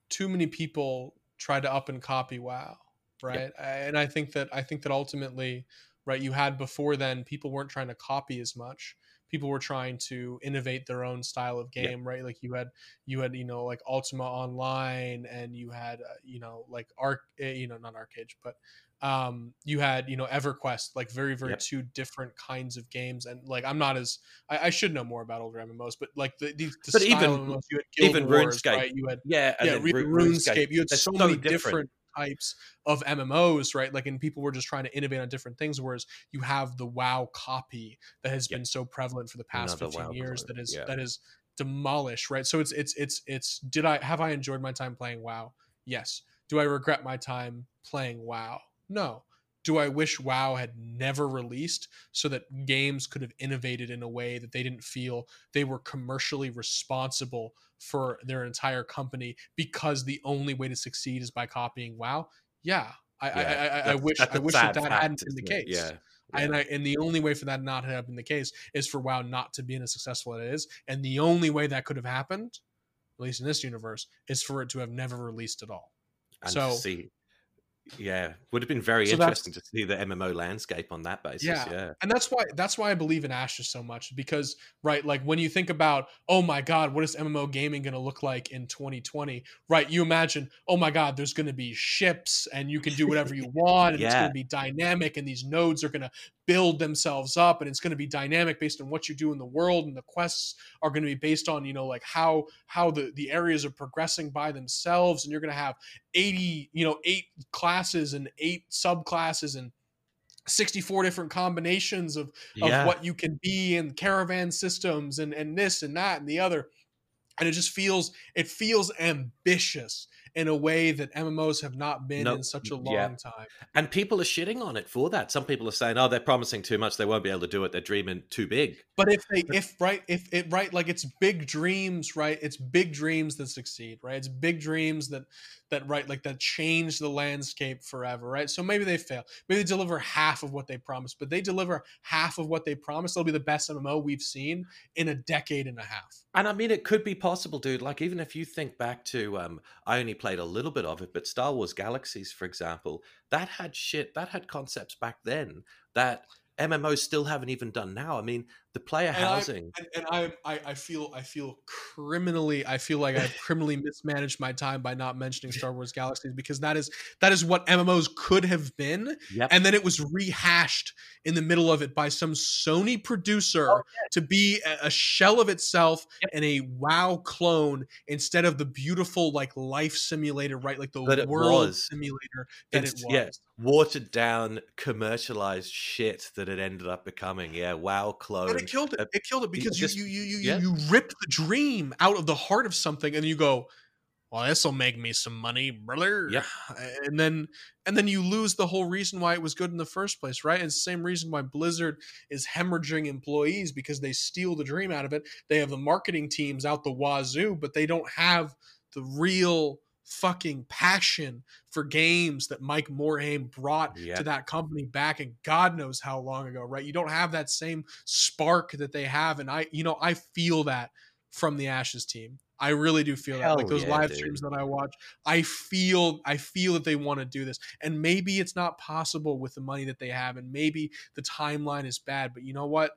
too many people try to up and copy wow right and i think that i think that ultimately right you had before then people weren't trying to copy as much people were trying to innovate their own style of Yeah. game right like you had you had you know like ultima online and you had uh, you know like arc eh, you know not arcade but um you had you know everquest like very very Yep. two different kinds of games and like i'm not as i, I should know more about older mmos but like the, the, the But even- MMOs, you had Guild even Wars, RuneScape. right you had Yeah, yeah, Ru- Ru- RuneScape. You had so, so many different. different. Types of MMOs, right? Like, and people were just trying to innovate on different things. Whereas you have the WoW copy that has been so prevalent for the past Another 15 WoW years clone, that is yeah. that is demolished, right? So it's it's it's it's. Did I have I enjoyed my time playing WoW? Yes. Do I regret my time playing WoW? No. Do I wish WoW had never released so that games could have innovated in a way that they didn't feel they were commercially responsible for their entire company because the only way to succeed is by copying WoW? Yeah. I, I, I, I, I wish I wish that that hadn't been the case. Yeah, And. I, and the only way for that not to have been the case is for WoW not to be as successful as it is. And the only way that could have happened, at least in this universe, is for it to have never released at all. and so- to see yeah, would have been very So interesting to see the MMO landscape on that basis. yeah. Yeah, And that's why that's why I believe in Ashes so much because right like when you think about oh my god what is MMO gaming going to look like in 2020 right you imagine oh my god there's going to be ships and you can do whatever you want and it's going to be dynamic and these nodes are going to build themselves up and it's going to be dynamic based on what you do in the world and the quests are going to be based on you know like how how the the areas are progressing by themselves and you're going to have 80 you know eight classes and eight subclasses and 64 different combinations of of yeah. what you can be in caravan systems and and this and that and the other and it just feels it feels ambitious in a way that MMOs have not been No, in such a long yeah. time. And people are shitting on it for that. Some people are saying, "Oh, they're promising too much; they won't be able to do it. They're dreaming too big." But if they if right if it right like it's big dreams, right? It's big dreams that succeed, right? It's big dreams that that right like that change the landscape forever, right? So maybe they fail. Maybe they deliver half of what they promised, but they deliver half of what they promised. They'll be the best MMO we've seen in a decade and a half. And I mean, it could be possible, dude. Like, even if you think back to, um, I only played a little bit of it, but Star Wars Galaxies, for example, that had shit, that had concepts back then that MMOs still haven't even done now. I mean, the player And I- housing. and, and I, I I feel I feel criminally I feel like I criminally mismanaged my time by not mentioning Star Wars Galaxies because that is that is what MMOs could have been Yep. and then it was rehashed in the middle of it by some Sony producer Oh, to be a, a shell of itself Yep. and a WoW clone instead of the beautiful like life simulator right like the That world was. simulator that It's- it was. yeah. watered down, commercialized shit that it ended up becoming. Yeah, WoW clone. It killed it. It killed it because just- you you you you, yeah. you rip the dream out of the heart of something, and you go, "Well, this will make me some money, brother." Yep. And then and then you lose the whole reason why it was good in the first place, right? The same reason why Blizzard is hemorrhaging employees because they steal the dream out of it. They have the marketing teams out the wazoo, but they don't have the real fucking passion for games that Mike Morhaime brought to that company back and God knows how long ago, right? You don't have that same spark that they have. And I, you know, I feel that from the Ashes team. I really do feel that. Like those yeah, live dude. streams that I watch, I feel I feel that they want to do this. And maybe it's not possible with the money that they have, and maybe the timeline is bad, but you know what?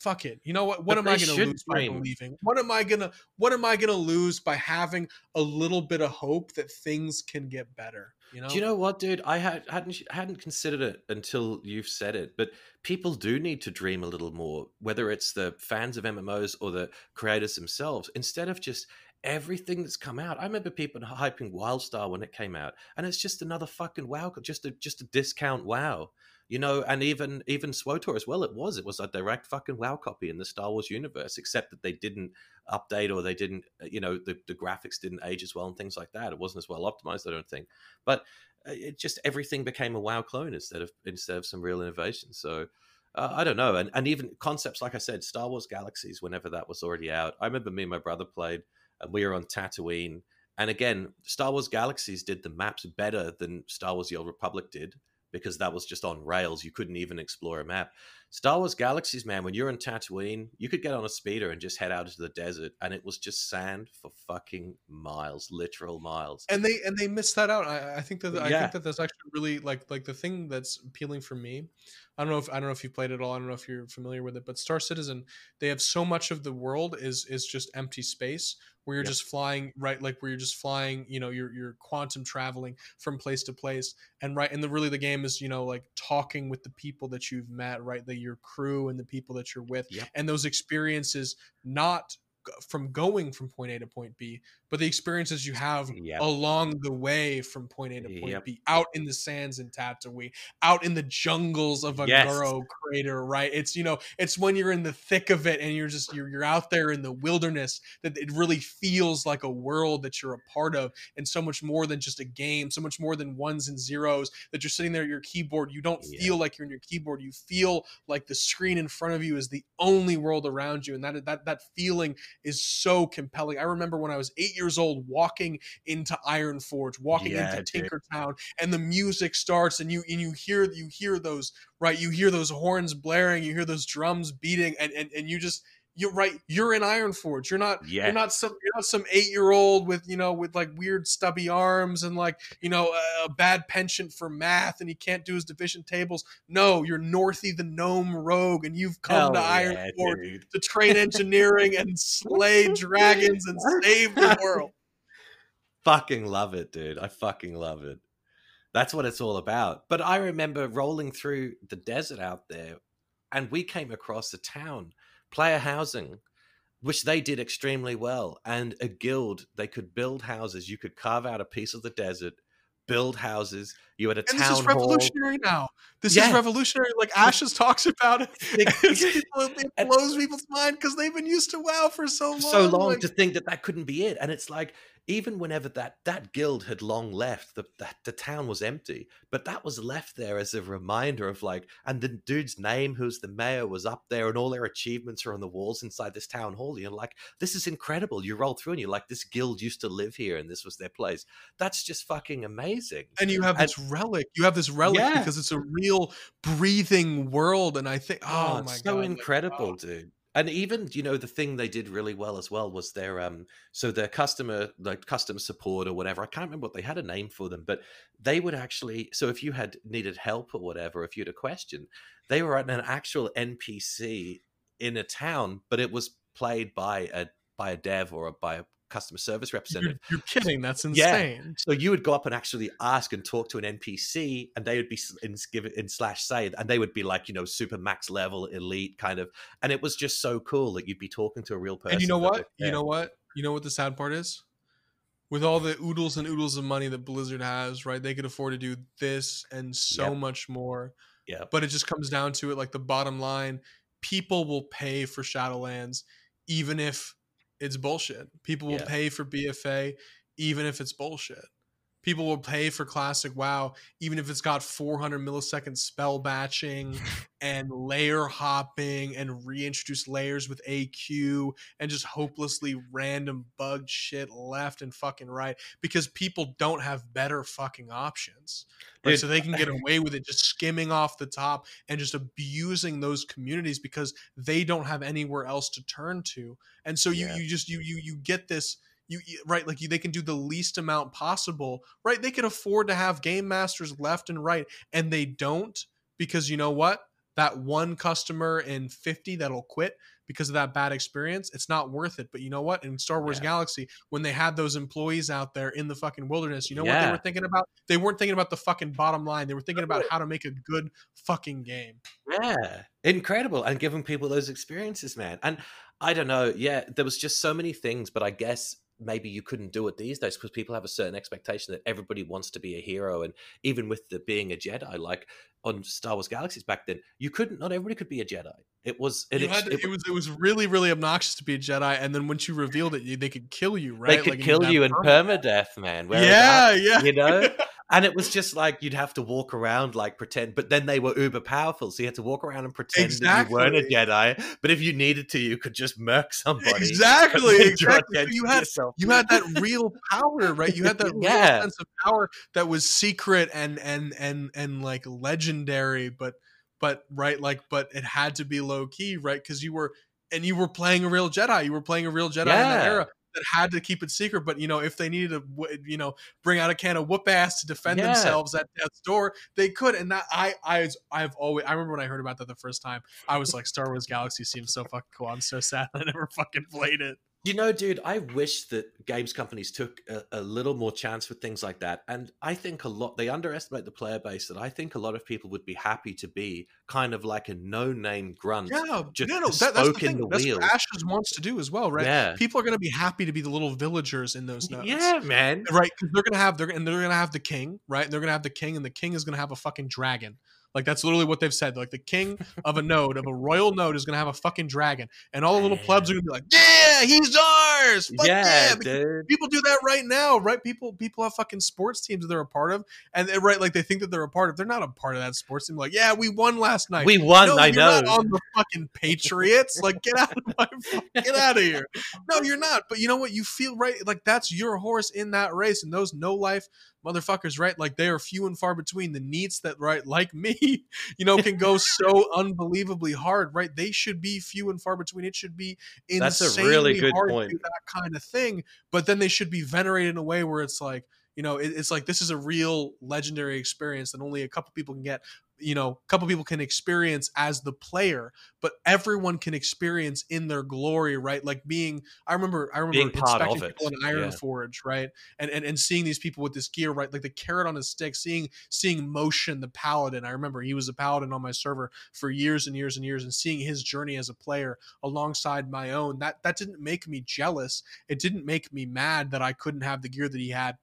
Fuck it. You know what? What But am I gonna should lose by believing? What am I gonna what am I gonna lose by having a little bit of hope that things can get better? You know? Do you know what, dude? I had hadn't hadn't considered it until you've said it. But people do need to dream a little more, whether it's the fans of MMOs or the creators themselves, instead of just everything that's come out. I remember people hyping WildStar when it came out, and it's just another fucking WoW, just a just a discount WoW. You know, and even even SWTOR as well. It was it was a direct fucking WoW copy in the Star Wars universe, except that they didn't update or they didn't, uh, you know, the, the graphics didn't age as well and things like that. It wasn't as well optimized, I don't think. But uh, it just everything became a WoW clone instead of instead of some real innovation. So uh, I don't know, and and even concepts like I said, Star Wars Galaxies, whenever that was already out. I remember me and my brother played, and we were on Tatooine. And again, Star Wars Galaxies did the maps better than Star Wars: The Old Republic did because that was just on rails. You couldn't even explore a map. Star Wars Galaxies, man, when you're in Tatooine, you could get on a speeder and just head out into the desert, and it was just sand for fucking miles, literal miles. and they and they missed that out. I, I think that I think that that's actually really like like the thing that's appealing for me. I don't know if I don't know if you played it all. I don't know if you're familiar with it, but Star Citizen, they have so much of the world is is just empty space where you're Yep. just flying right, like where you're just flying. You know, you're you're quantum traveling from place to place, and right, and the really the game is you know like talking with the people that you've met, right, the your crew and the people that you're with, Yep. and those experiences not from going from point A to point B, but the experiences you have Yep. along the way from point A to point Yep. B, out in the sands in Tatooine, out in the jungles of a Yes. Crater, right? It's you know, it's when you're in the thick of it and you're just you're you're out there in the wilderness that it really feels like a world that you're a part of, and so much more than just a game, so much more than ones and zeros. That you're sitting there at your keyboard, you don't Yeah. feel like you're in your keyboard, you feel like the screen in front of you is the only world around you, and that that that feeling is so compelling. I remember when I was eight years old, walking into Ironforge, walking Yeah, into. Tinkertown, and the music starts, and you and you hear you hear those right, you hear those horns blaring, you hear those drums beating, and and, and you just you're right. You're in Ironforge. You're not. Yeah. You're not some. You're not some eight year old with you know with like weird stubby arms and like you know a, a bad penchant for math and he can't do his division tables. No, you're Northy the gnome rogue, and you've come Hell to oh, yeah, Ironforge dude. to train engineering and slay dragons and save the world. fucking love it, dude. I fucking love it. That's what it's all about. But I remember rolling through the desert out there and we came across a town, player housing, which they did extremely well. And a guild, they could build houses. You could carve out a piece of the desert, build houses. You had a And town this is hall. revolutionary now. This Yeah. is revolutionary. Like Ashes talks about it. It- It's people, it And- blows people's mind because they've been used to WoW for so long. so long like- to think that that couldn't be it and it's like even whenever that that guild had long left the that the town was empty but that was left there as a reminder of like and the dude's name who's the mayor was up there and all their achievements are on the walls inside this town hall you're like this is incredible you roll through and you're like this guild used to live here and this was their place that's just fucking amazing and you have And- this relic. You have this relic Yeah. because it's a real breathing world. And I think, oh, Oh, my it's god, so like, incredible, oh. dude. And even you know the thing they did really well as well was their um so their customer like customer support or whatever I can't remember what they had a name for them but they would actually so if you had needed help or whatever if you had a question they were an actual NPC in a town but it was played by a by a dev or a, by a customer service You're, representative you're kidding. That's Yeah. insane. so you would go up and actually ask and talk to an NPC, and they would be in give in slash say, and they would be like you know super max level elite kind of, and it was just so cool that you'd be talking to a real person. And you know what? was You know what? You know what the sad part is? With all the oodles and oodles of money that Blizzard has, right? They could afford to do this and so Yep. much more. Yeah. But it just comes down to it like the bottom line, people will pay for Shadowlands even if it's bullshit. People will Yeah. pay for BFA even if it's bullshit. People will pay for classic WoW even if it's got 400 millisecond spell batching and layer hopping and reintroduce layers with AQ and just hopelessly random bugged shit left and fucking right because people don't have better fucking options. Right? Dude, so they can get away with it just skimming off the top and just abusing those communities because they don't have anywhere else to turn to. And so you Yeah. you just you you you get this you right like you, they can do the least amount possible right? They can afford to have game masters left and right and they don't because you know what? That one customer in 50 that'll quit because of that bad experience it's not worth it. But you know what? In star wars Yeah. galaxy when they had those employees out there in the fucking wilderness you know what they were thinking about? They weren't thinking about the fucking bottom line. They were thinking about how to make a good fucking game. Yeah, incredible, and giving people those experiences, man. And I don't know, yeah, there was just so many things, but I guess maybe you couldn't do it these days because people have a certain expectation that everybody wants to be a hero, and even with the being a Jedi, like on Star Wars Galaxies back then, you couldn't. Not everybody could be a Jedi. It was, it, You had to- it, it was it was really really obnoxious to be a Jedi, and then once you revealed it, you, they could kill you, right? they could Like, kill you in perma- permadeath, man. Whereas Yeah, I- yeah, you know? and it was just like you'd have to walk around like pretend but then they were uber powerful so you had to walk around and pretend that you weren't a jedi but if you needed to you could just murk somebody exactly, exactly. So you had yourself. you had that real power, right? You had that real sense of power that was secret and and and and like legendary, but but right, like but it had to be low key, right? Because you were and you were playing a real Jedi. You were playing a real Jedi in that era that had to keep it secret. But you know, if they needed to, you know, bring out a can of whoop ass to defend Yeah. themselves at death's door, they could. And that I I I've always I remember when I heard about that the first time, I was like, Star Wars Galaxy seems so fucking cool. I'm so sad I never fucking played it. You know, dude, I wish that games companies took a, a little more chance with things like that. And I think a lot, they underestimate the player base that I think a lot of people would be happy to be kind of like a no name grunt. Yeah, just no, no, that, that's the thing. the that's wheel. what Ashes wants to do as well, right? Yeah. People are going to be happy to be the little villagers in those nodes. Yeah, man. right. Because they're going to have they're and they're going to have the king, right? And they're going to have the king, and the king is going to have a fucking dragon. Like that's literally what they've said. Like the king of a node of a royal node is going to have a fucking dragon, and all the little plebs are going to be like, "Yeah, he's ours." Fuck yeah, yeah, people do that right now, right? People people have fucking sports teams that they're a part of, and they- right, like they think that they're a part of. They're not a part of that sports team. Like, yeah, we won last night. We won, no, I you're know. not on the fucking Patriots. like, get out of my, get out of here. No, you're not. But you know what? You feel right. Like that's your horse in that race, and those no life motherfuckers, right? Like they are few and far between. The needs that, right, like me, you know, can go so unbelievably hard, right? They should be few and far between. It should be That's a really good hard point. to do that kind of thing. But then they should be venerated in a way where it's like, you know, it, it's like this is a real legendary experience that only a couple people can get. You know, a couple people can experience as the player, but everyone can experience in their glory, right? Like being, I remember, I remember Being inspecting of people in Iron yeah. Forge, right? And, and and seeing these people with this gear, right? Like the carrot on a stick, seeing seeing motion, the paladin. I remember he was a paladin on my server for years and years and years, and seeing his journey as a player alongside my own. That that didn't make me jealous. It didn't make me mad that I couldn't have the gear that he had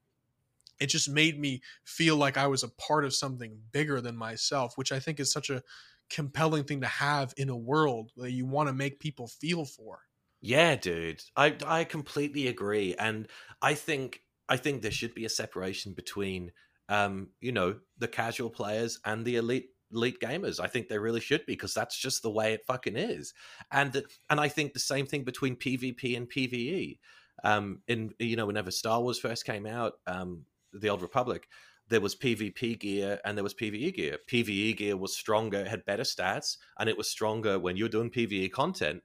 it just made me feel like I was a part of something bigger than myself, which I think is such a compelling thing to have in a world that you want to make people feel for. Yeah, dude. I I completely agree. And I think I think there should be a separation between um, you know, the casual players and the elite elite gamers. I think there really should be because that's just the way it fucking is. And and I think the same thing between PvP and PvE. Um in you know, whenever Star Wars first came out, um the Old Republic, there was PvP gear and there was PvE gear. PvE gear was stronger, it had better stats, and it was stronger when you were doing PvE content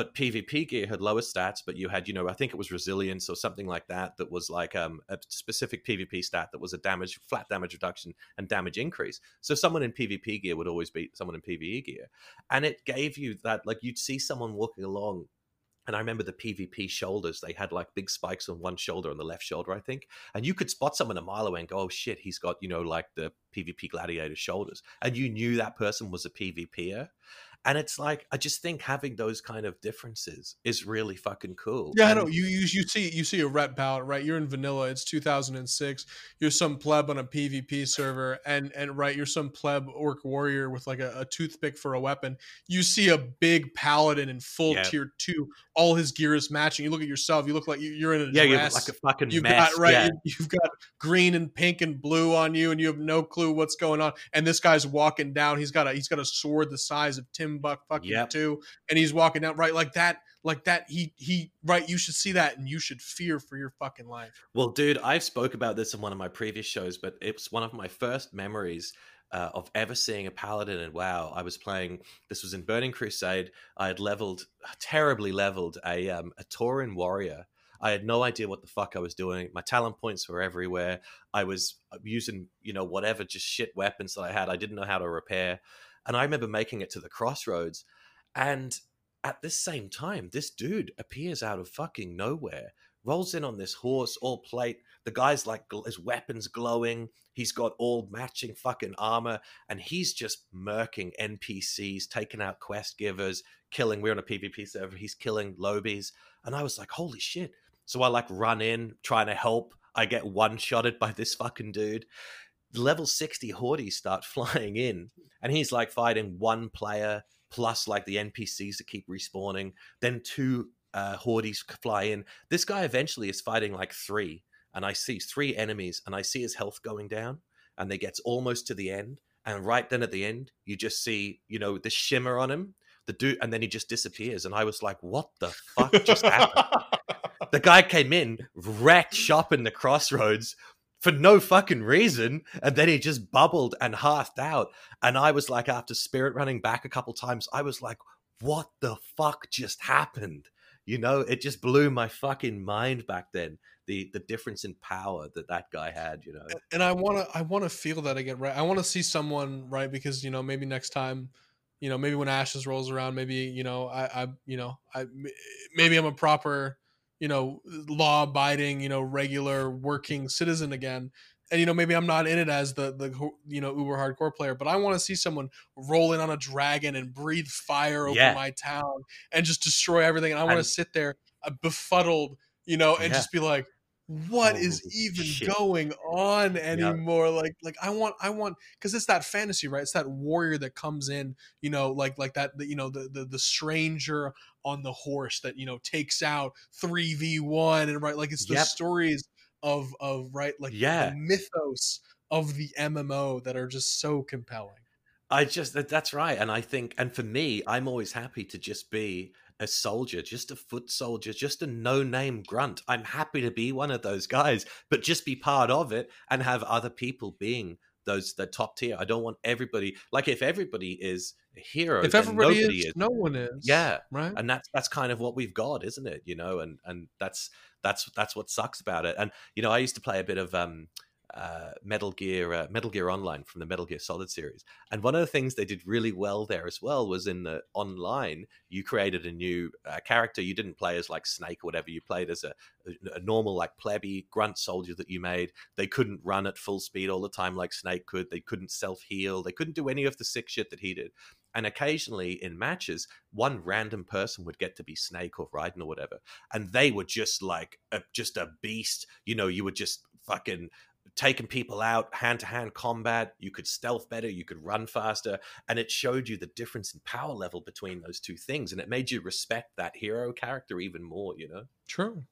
but PvP gear had lower stats, but you had, you know, I think it was resilience or something like that, that was like um, a specific PvP stat that was a damage, flat damage reduction and damage increase. So someone in PvP gear would always beat someone in PvE gear. And it gave you that, like, you'd see someone walking along. And I remember the PvP shoulders, they had like big spikes on one shoulder, on the left shoulder, I think. And you could spot someone a mile away and go, oh shit, he's got, you know, like the PvP gladiator shoulders. And you knew that person was a PvPer and it's like I just think having those kind of differences is really fucking cool. Yeah, I know. You, you you see you see a ret pally, right? You're in vanilla. It's 2006. You're some pleb on a PvP server, and and right, you're some pleb orc warrior with like a, a toothpick for a weapon. You see a big paladin in full Yeah. tier two. All his gear is matching. You look at yourself. You look like you- you're in a yeah, you're like a fucking You've mess. got right. yeah. you- You've got green and pink and blue on you, and you have no clue what's going on. And this guy's walking down. He's got a he's got a sword the size of Tim Buck fucking Yep. two, and he's walking out right like that, like that. He he right. You should see that, and you should fear for your fucking life. Well, dude, I've spoke about this in one of my previous shows, but it's one of my first memories uh, of ever seeing a paladin and WoW. I was playing. This was in Burning Crusade. I had leveled terribly leveled a um, a Tauren warrior. I had no idea what the fuck I was doing. My talent points were everywhere. I was uh, using, you know, whatever just shit weapons that I had. I didn't know how to repair. And I remember making it to the crossroads. And at this same time, this dude appears out of fucking nowhere, rolls in on this horse, all plate. The guy's like, his weapons glowing. He's got all matching fucking armor. And he's just murking NPCs, taking out quest givers, killing. We're on a PvP server. He's killing lowbies. And I was like, holy shit. So I like run in, trying to help. I get one shotted by this fucking dude. Level 60 Hordes start flying in, and he's like fighting one player plus like the NPCs that keep respawning. Then two uh, Hordes fly in. This guy eventually is fighting like three, and I see three enemies, and I see his health going down, and they gets almost to the end. And right then at the end, you just see, you know, the shimmer on him, the dude, and then he just disappears. And I was like, what the fuck just happened? the guy came in, wrecked shop in the crossroads for no fucking reason, and then he just bubbled and hearthed out. And I was like, after spirit running back a couple times, I was like, what the fuck just happened? You know, it just blew my fucking mind back then. The the difference in power that that guy had. You know, and I want to I want to feel that again, right? I want to see someone, right? Because you know, maybe next time, you know, maybe when Ashes rolls around, maybe you know, I, I you know, I maybe I'm a proper, you know, law abiding, you know, regular working citizen again. And you know, maybe I'm not in it as the the you know uber hardcore player, but I want to see someone roll in on a dragon and breathe fire over Yeah. my town and just destroy everything. And I want to sit there uh, befuddled, you know, and Yeah. just be like, what is Holy even shit. going on anymore like like i want i want because it's that fantasy right it's that warrior that comes in you know like like that you know the, the the stranger on the horse that you know takes out 3v1 and right like it's the Yep. stories of of right like Yeah. the mythos of the mmo that are just so compelling I just that, that's right, and I think, and for me, I'm always happy to just be a soldier, just a foot soldier, just a no name grunt. I'm happy to be one of those guys, but just be part of it and have other people being those the top tier. I don't want everybody like if everybody is a hero, if everybody is, nobody is. no one is. Yeah, Right. and that's that's kind of what we've got, isn't it? You know, and and that's that's that's what sucks about it. And you know, I used to play a bit of um uh, Metal Gear, uh, Metal Gear Online from the Metal Gear Solid series. And one of the things they did really well there as well was in the online, you created a new uh, character. You didn't play as like Snake or whatever. You played as a, a normal like plebby grunt soldier that you made. They couldn't run at full speed all the time like Snake could. They couldn't self heal. They couldn't do any of the sick shit that he did. And occasionally in matches, one random person would get to be Snake or Raiden or whatever, and they were just like a, just a beast. You know, you would just fucking taking people out hand to hand combat. You could stealth better, you could run faster, and it showed you the difference in power level between those two things, and it made you respect that hero character even more. You know. True.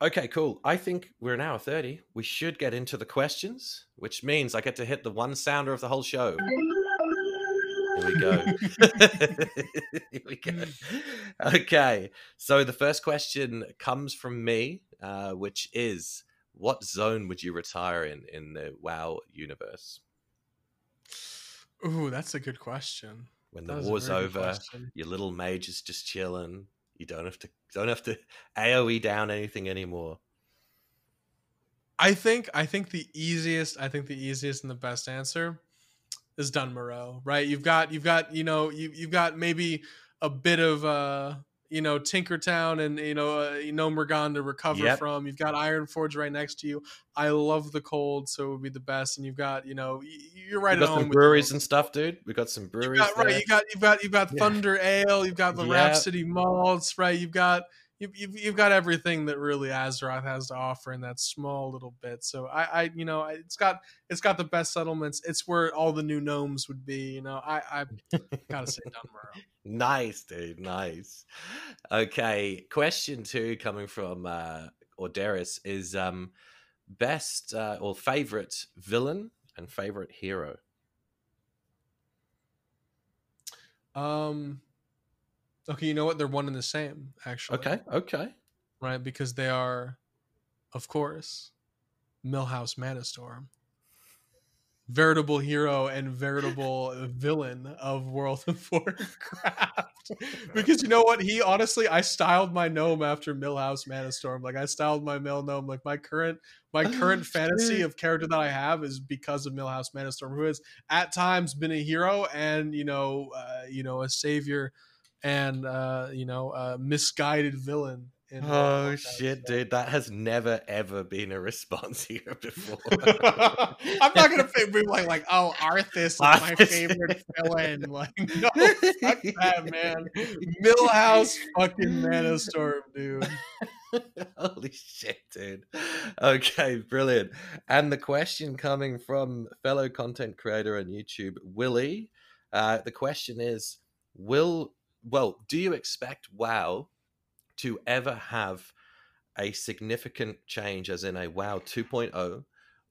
Okay, cool. I think we're an hour 30. We should get into the questions, which means I get to hit the one sounder of the whole show. Here we go. Here we go. Okay. So the first question comes from me, uh, which is what zone would you retire in in the WoW universe? Ooh, that's a good question. When the That war's over, your little mage is just chilling. You don't have to don't have to AoE down anything anymore. I think I think the easiest I think the easiest and the best answer is Dun Morogh, right? You've got you've got you know you you've got maybe a bit of uh you know Tinkertown and you know uh, you know to recover Yep. from. You've got Ironforge right next to you. I love the cold, so it would be the best. And you've got you know you're right we at got home some with breweries and stuff, dude. We got some breweries. got, right, you got you've got you've got Yeah. Thunder Ale, you've got the Yeah. Rhapsody malts, right? You've got you've, you've, you've got everything that really Azeroth has to offer in that small little bit. So I, I you know, I- it's got it's got the best settlements. It's where all the new gnomes would be. You know, I I gotta say Dun Morogh. Nice, dude. Nice. Okay. Question two coming from uh Orderis is um best uh, or favorite villain and favorite hero. Um, okay, you know what? They're one and the same, actually. Okay. Okay. right? Because they are, of course, Millhouse Manastorm, veritable hero and veritable villain of World of Warcraft. because you know what? He honestly, I styled my gnome after Millhouse Manastorm. Like I styled my mill gnome. Like my current, my Oh, current fantasy shit. of character that I have is because of Millhouse Manastorm, who has at times been a hero and you know, uh, you know, a savior and uh, you know, a misguided villain. in Oh shit, dude! That has never ever been a response here before. I'm not gonna be like like oh Arthas is my favorite villain. Like no, fuck that man. Millhouse fucking Manastorm, dude. Holy shit, dude. Okay, brilliant. And the question coming from fellow content creator on YouTube, Willie. Uh, the question is Will, well, do you expect WoW to ever have a significant change, as in a WoW 2.0?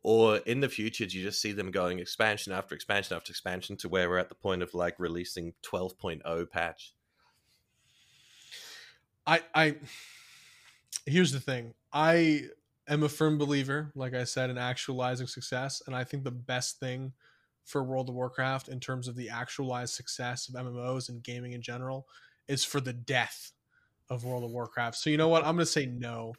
Or in the future, do you just see them going expansion after expansion after expansion to where we're at the point of like releasing 12.0 patch? I I here's the thing. I am a firm believer, like I said, in actualizing success, and I think the best thing for World of Warcraft in terms of the actualized success of MMOs and gaming in general is for the death of World of Warcraft. So you know what? I'm going to say no.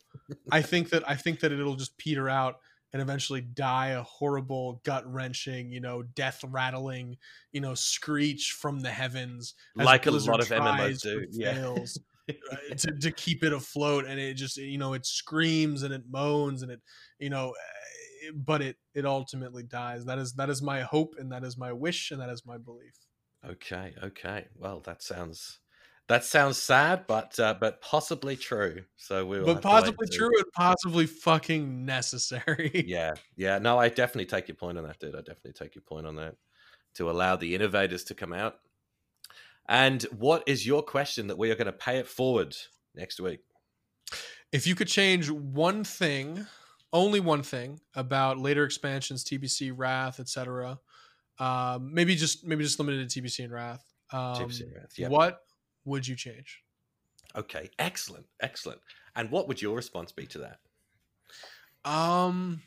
I think that I think that it'll just peter out and eventually die a horrible, gut wrenching, you know, death rattling, you know, screech from the heavens, Like a Blizzard lot of MMOs do. Yeah. uh, to, to keep it afloat and it just you know it screams and it moans and it you know but it it ultimately dies that is that is my hope and that is my wish and that is my belief Okay, okay. Well, that sounds that sounds sad, but uh, but possibly true. So we will but have to wait and possibly true and possibly fucking necessary Yeah, yeah. No, I definitely take your point on that, dude. I definitely take your point on that. To allow the innovators to come out. And what is your question that we are going to pay it forward next week? if you could change one thing only one thing about later expansions tbc wrath etc um maybe just maybe just limited to tbc and wrath um Gypsy Wrath, yep. what would you change Okay, excellent, excellent. And what would your response be to that? Um,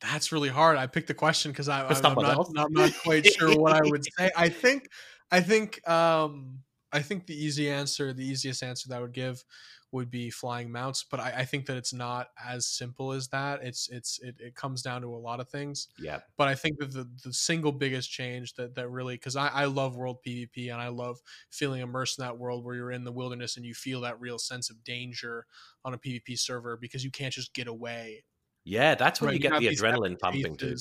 that's really hard. I picked the question because I, I'm someone not, not quite sure what I would say. I think, I think, um, I think the easy answer, the easiest answer that I would give would be flying mounts. But I, I think that it's not as simple as that. It's, it's, it, it comes down to a lot of things. Yeah, But I think that the, the single biggest change that, that really, because I, I love world PvP and I love feeling immersed in that world where you're in the wilderness and you feel that real sense of danger on a PvP server because you can't just get away yeah. That's when Right, you get the adrenaline pumping, dude.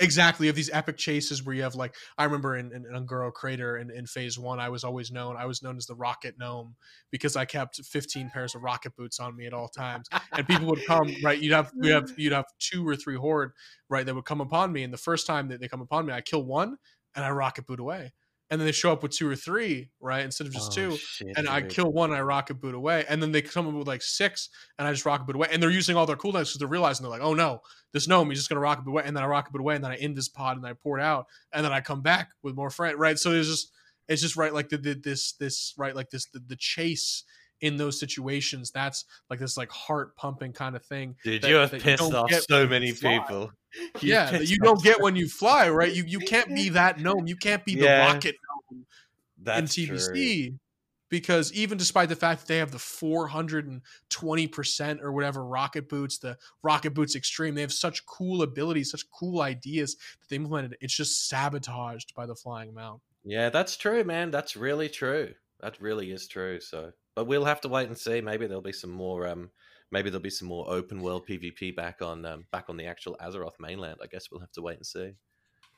Exactly, of these epic chases where you have like I remember in, in Un'Goro Crater in, in phase one, I was always known I was known as the Rocket Gnome because I kept 15 pairs of rocket boots on me at all times, and people would come right. You'd have you have you'd have two or three horde right that would come upon me, and the first time that they come upon me, I kill one and I rocket boot away, and then they show up with two or three right instead of just Oh, two, shit, and I kill one, and I rocket boot away, and then they come up with like six, and I just rocket boot away, and they're using all their cooldowns because they're realizing they're like, oh no, this gnome is just gonna rocket boot away, and then I rocket boot away, and then I end this pod, and I pour it out, and then I come back with more friend, right? So it's just it's just right like the, the this this right like this the, the chase in those situations that's like this like heart pumping kind of thing Dude, that- you have you pissed don't off so many people. You've yeah that you don't get when you fly right you you can't be that gnome you can't be the Yeah. rocket gnome That's in true. TBC because even despite the fact that they have the 420% or whatever rocket boots, the rocket boots extreme, they have such cool abilities, such cool ideas that they implemented. It's just sabotaged by the flying mount. Yeah, that's true, man. That's really true. That really is true. So, but we'll have to wait and see. Maybe there'll be some more. Um, maybe there'll be some more open world PvP back on um, back on the actual Azeroth mainland. I guess we'll have to wait and see.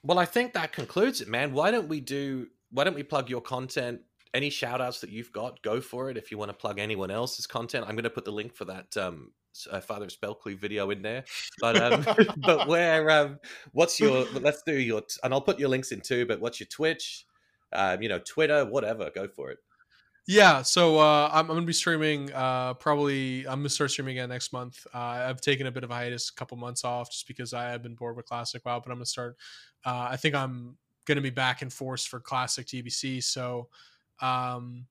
Well, I think that concludes it, man. Why don't we do? Why don't we plug your content? Any shout outs that you've got, go for it. If you want to plug anyone else's content, I'm going to put the link for that um, uh, Father of Spellclue video in there. But um, but where um, what's your? Let's do your, and I'll put your links in too. But what's your Twitch? Um, you know, Twitter, whatever. Go for it. Yeah, so uh, I'm, I'm gonna be streaming. Uh, probably I'm gonna start streaming again next month. Uh, I've taken a bit of a hiatus, a couple months off, just because I have been bored with Classic WoW. But I'm gonna start. Uh, I think I'm gonna be back in force for Classic TBC. So um,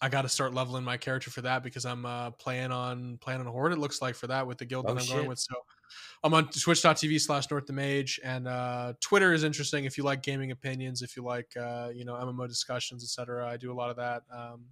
I got to start leveling my character for that because I'm uh, playing on playing on Horde. It looks like for that with the guild Oh, that I'm going with. So I'm on twitch.tv slash North the Mage and uh, Twitter is interesting if you like gaming opinions, if you like uh, you know MMO discussions, etc. I do a lot of that. Um,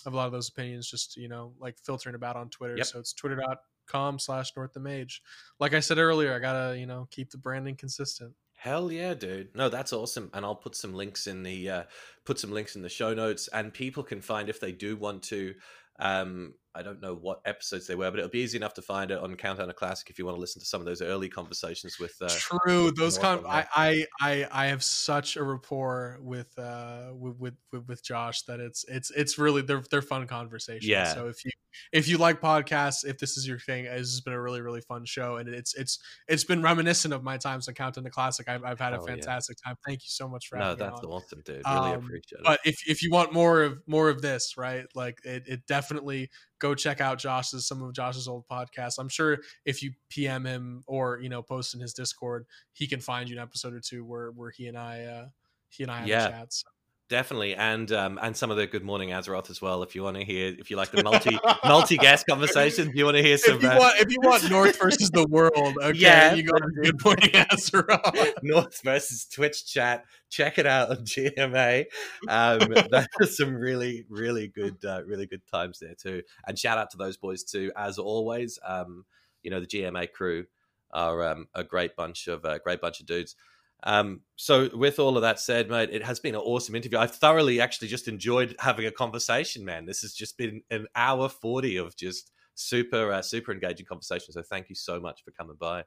I have a lot of those opinions just you know like filtering about on Twitter. Yep. So it's twitter.com slash North the Mage. Like I said earlier, I gotta you know keep the branding consistent. Hell yeah, dude. No, that's awesome. And I'll put some links in the uh put some links in the show notes and people can find if they do want to um I don't know what episodes they were, but it'll be easy enough to find it on Countdown to Classic if you want to listen to some of those early conversations with uh True. Those kind of, I. I I I have such a rapport with uh with with, with, Josh that it's it's it's really they're they're fun conversations. Yeah. So if you if you like podcasts, if this is your thing, this has been a really really fun show, and it's it's it's been reminiscent of my times on Countdown to Classic. I've I've had a yeah. fantastic time. Thank you so much for No, that's on. awesome, dude. Really Um, appreciate it. But if if you want more of more of this, right? Like it, it definitely go check out Josh's some of Josh's old podcasts. I'm sure if you PM him or you know post in his Discord, he can find you an episode or two where where he and I uh he and I have Yeah. a chat. So. Definitely, and um, and some of the Good Morning Azeroth as well. If you want to hear, if you like the multi multi guest conversations, if you want to hear some If you uh, want if you want North versus the world, okay, Yeah, you go to good pointing answer. North versus Twitch chat. Check it out on GMA. Um, there's some really, really good, uh, really good times there too. And shout out to those boys too, as always. Um, you know, the GMA crew are um, a great bunch of uh, great bunch of dudes. Um, so, with all of that said, mate, it has been an awesome interview. I've thoroughly actually just enjoyed having a conversation, man. This has just been an hour forty of just super, uh, super engaging conversation. So, thank you so much for coming by.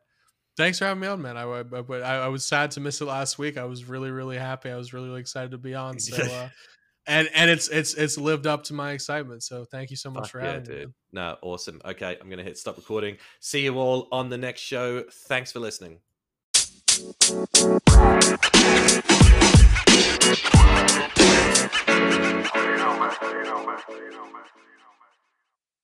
Thanks for having me on, man. I, I, I, was sad to miss it last week. I was really, really happy. I was really, really excited to be on. So, uh, and and it's it's it's lived up to my excitement. So, thank you so much Fuck for yeah, having me. dude. man. No, awesome. Okay, I'm going to hit stop recording. See you all on the next show. Thanks for listening. You know, man. You.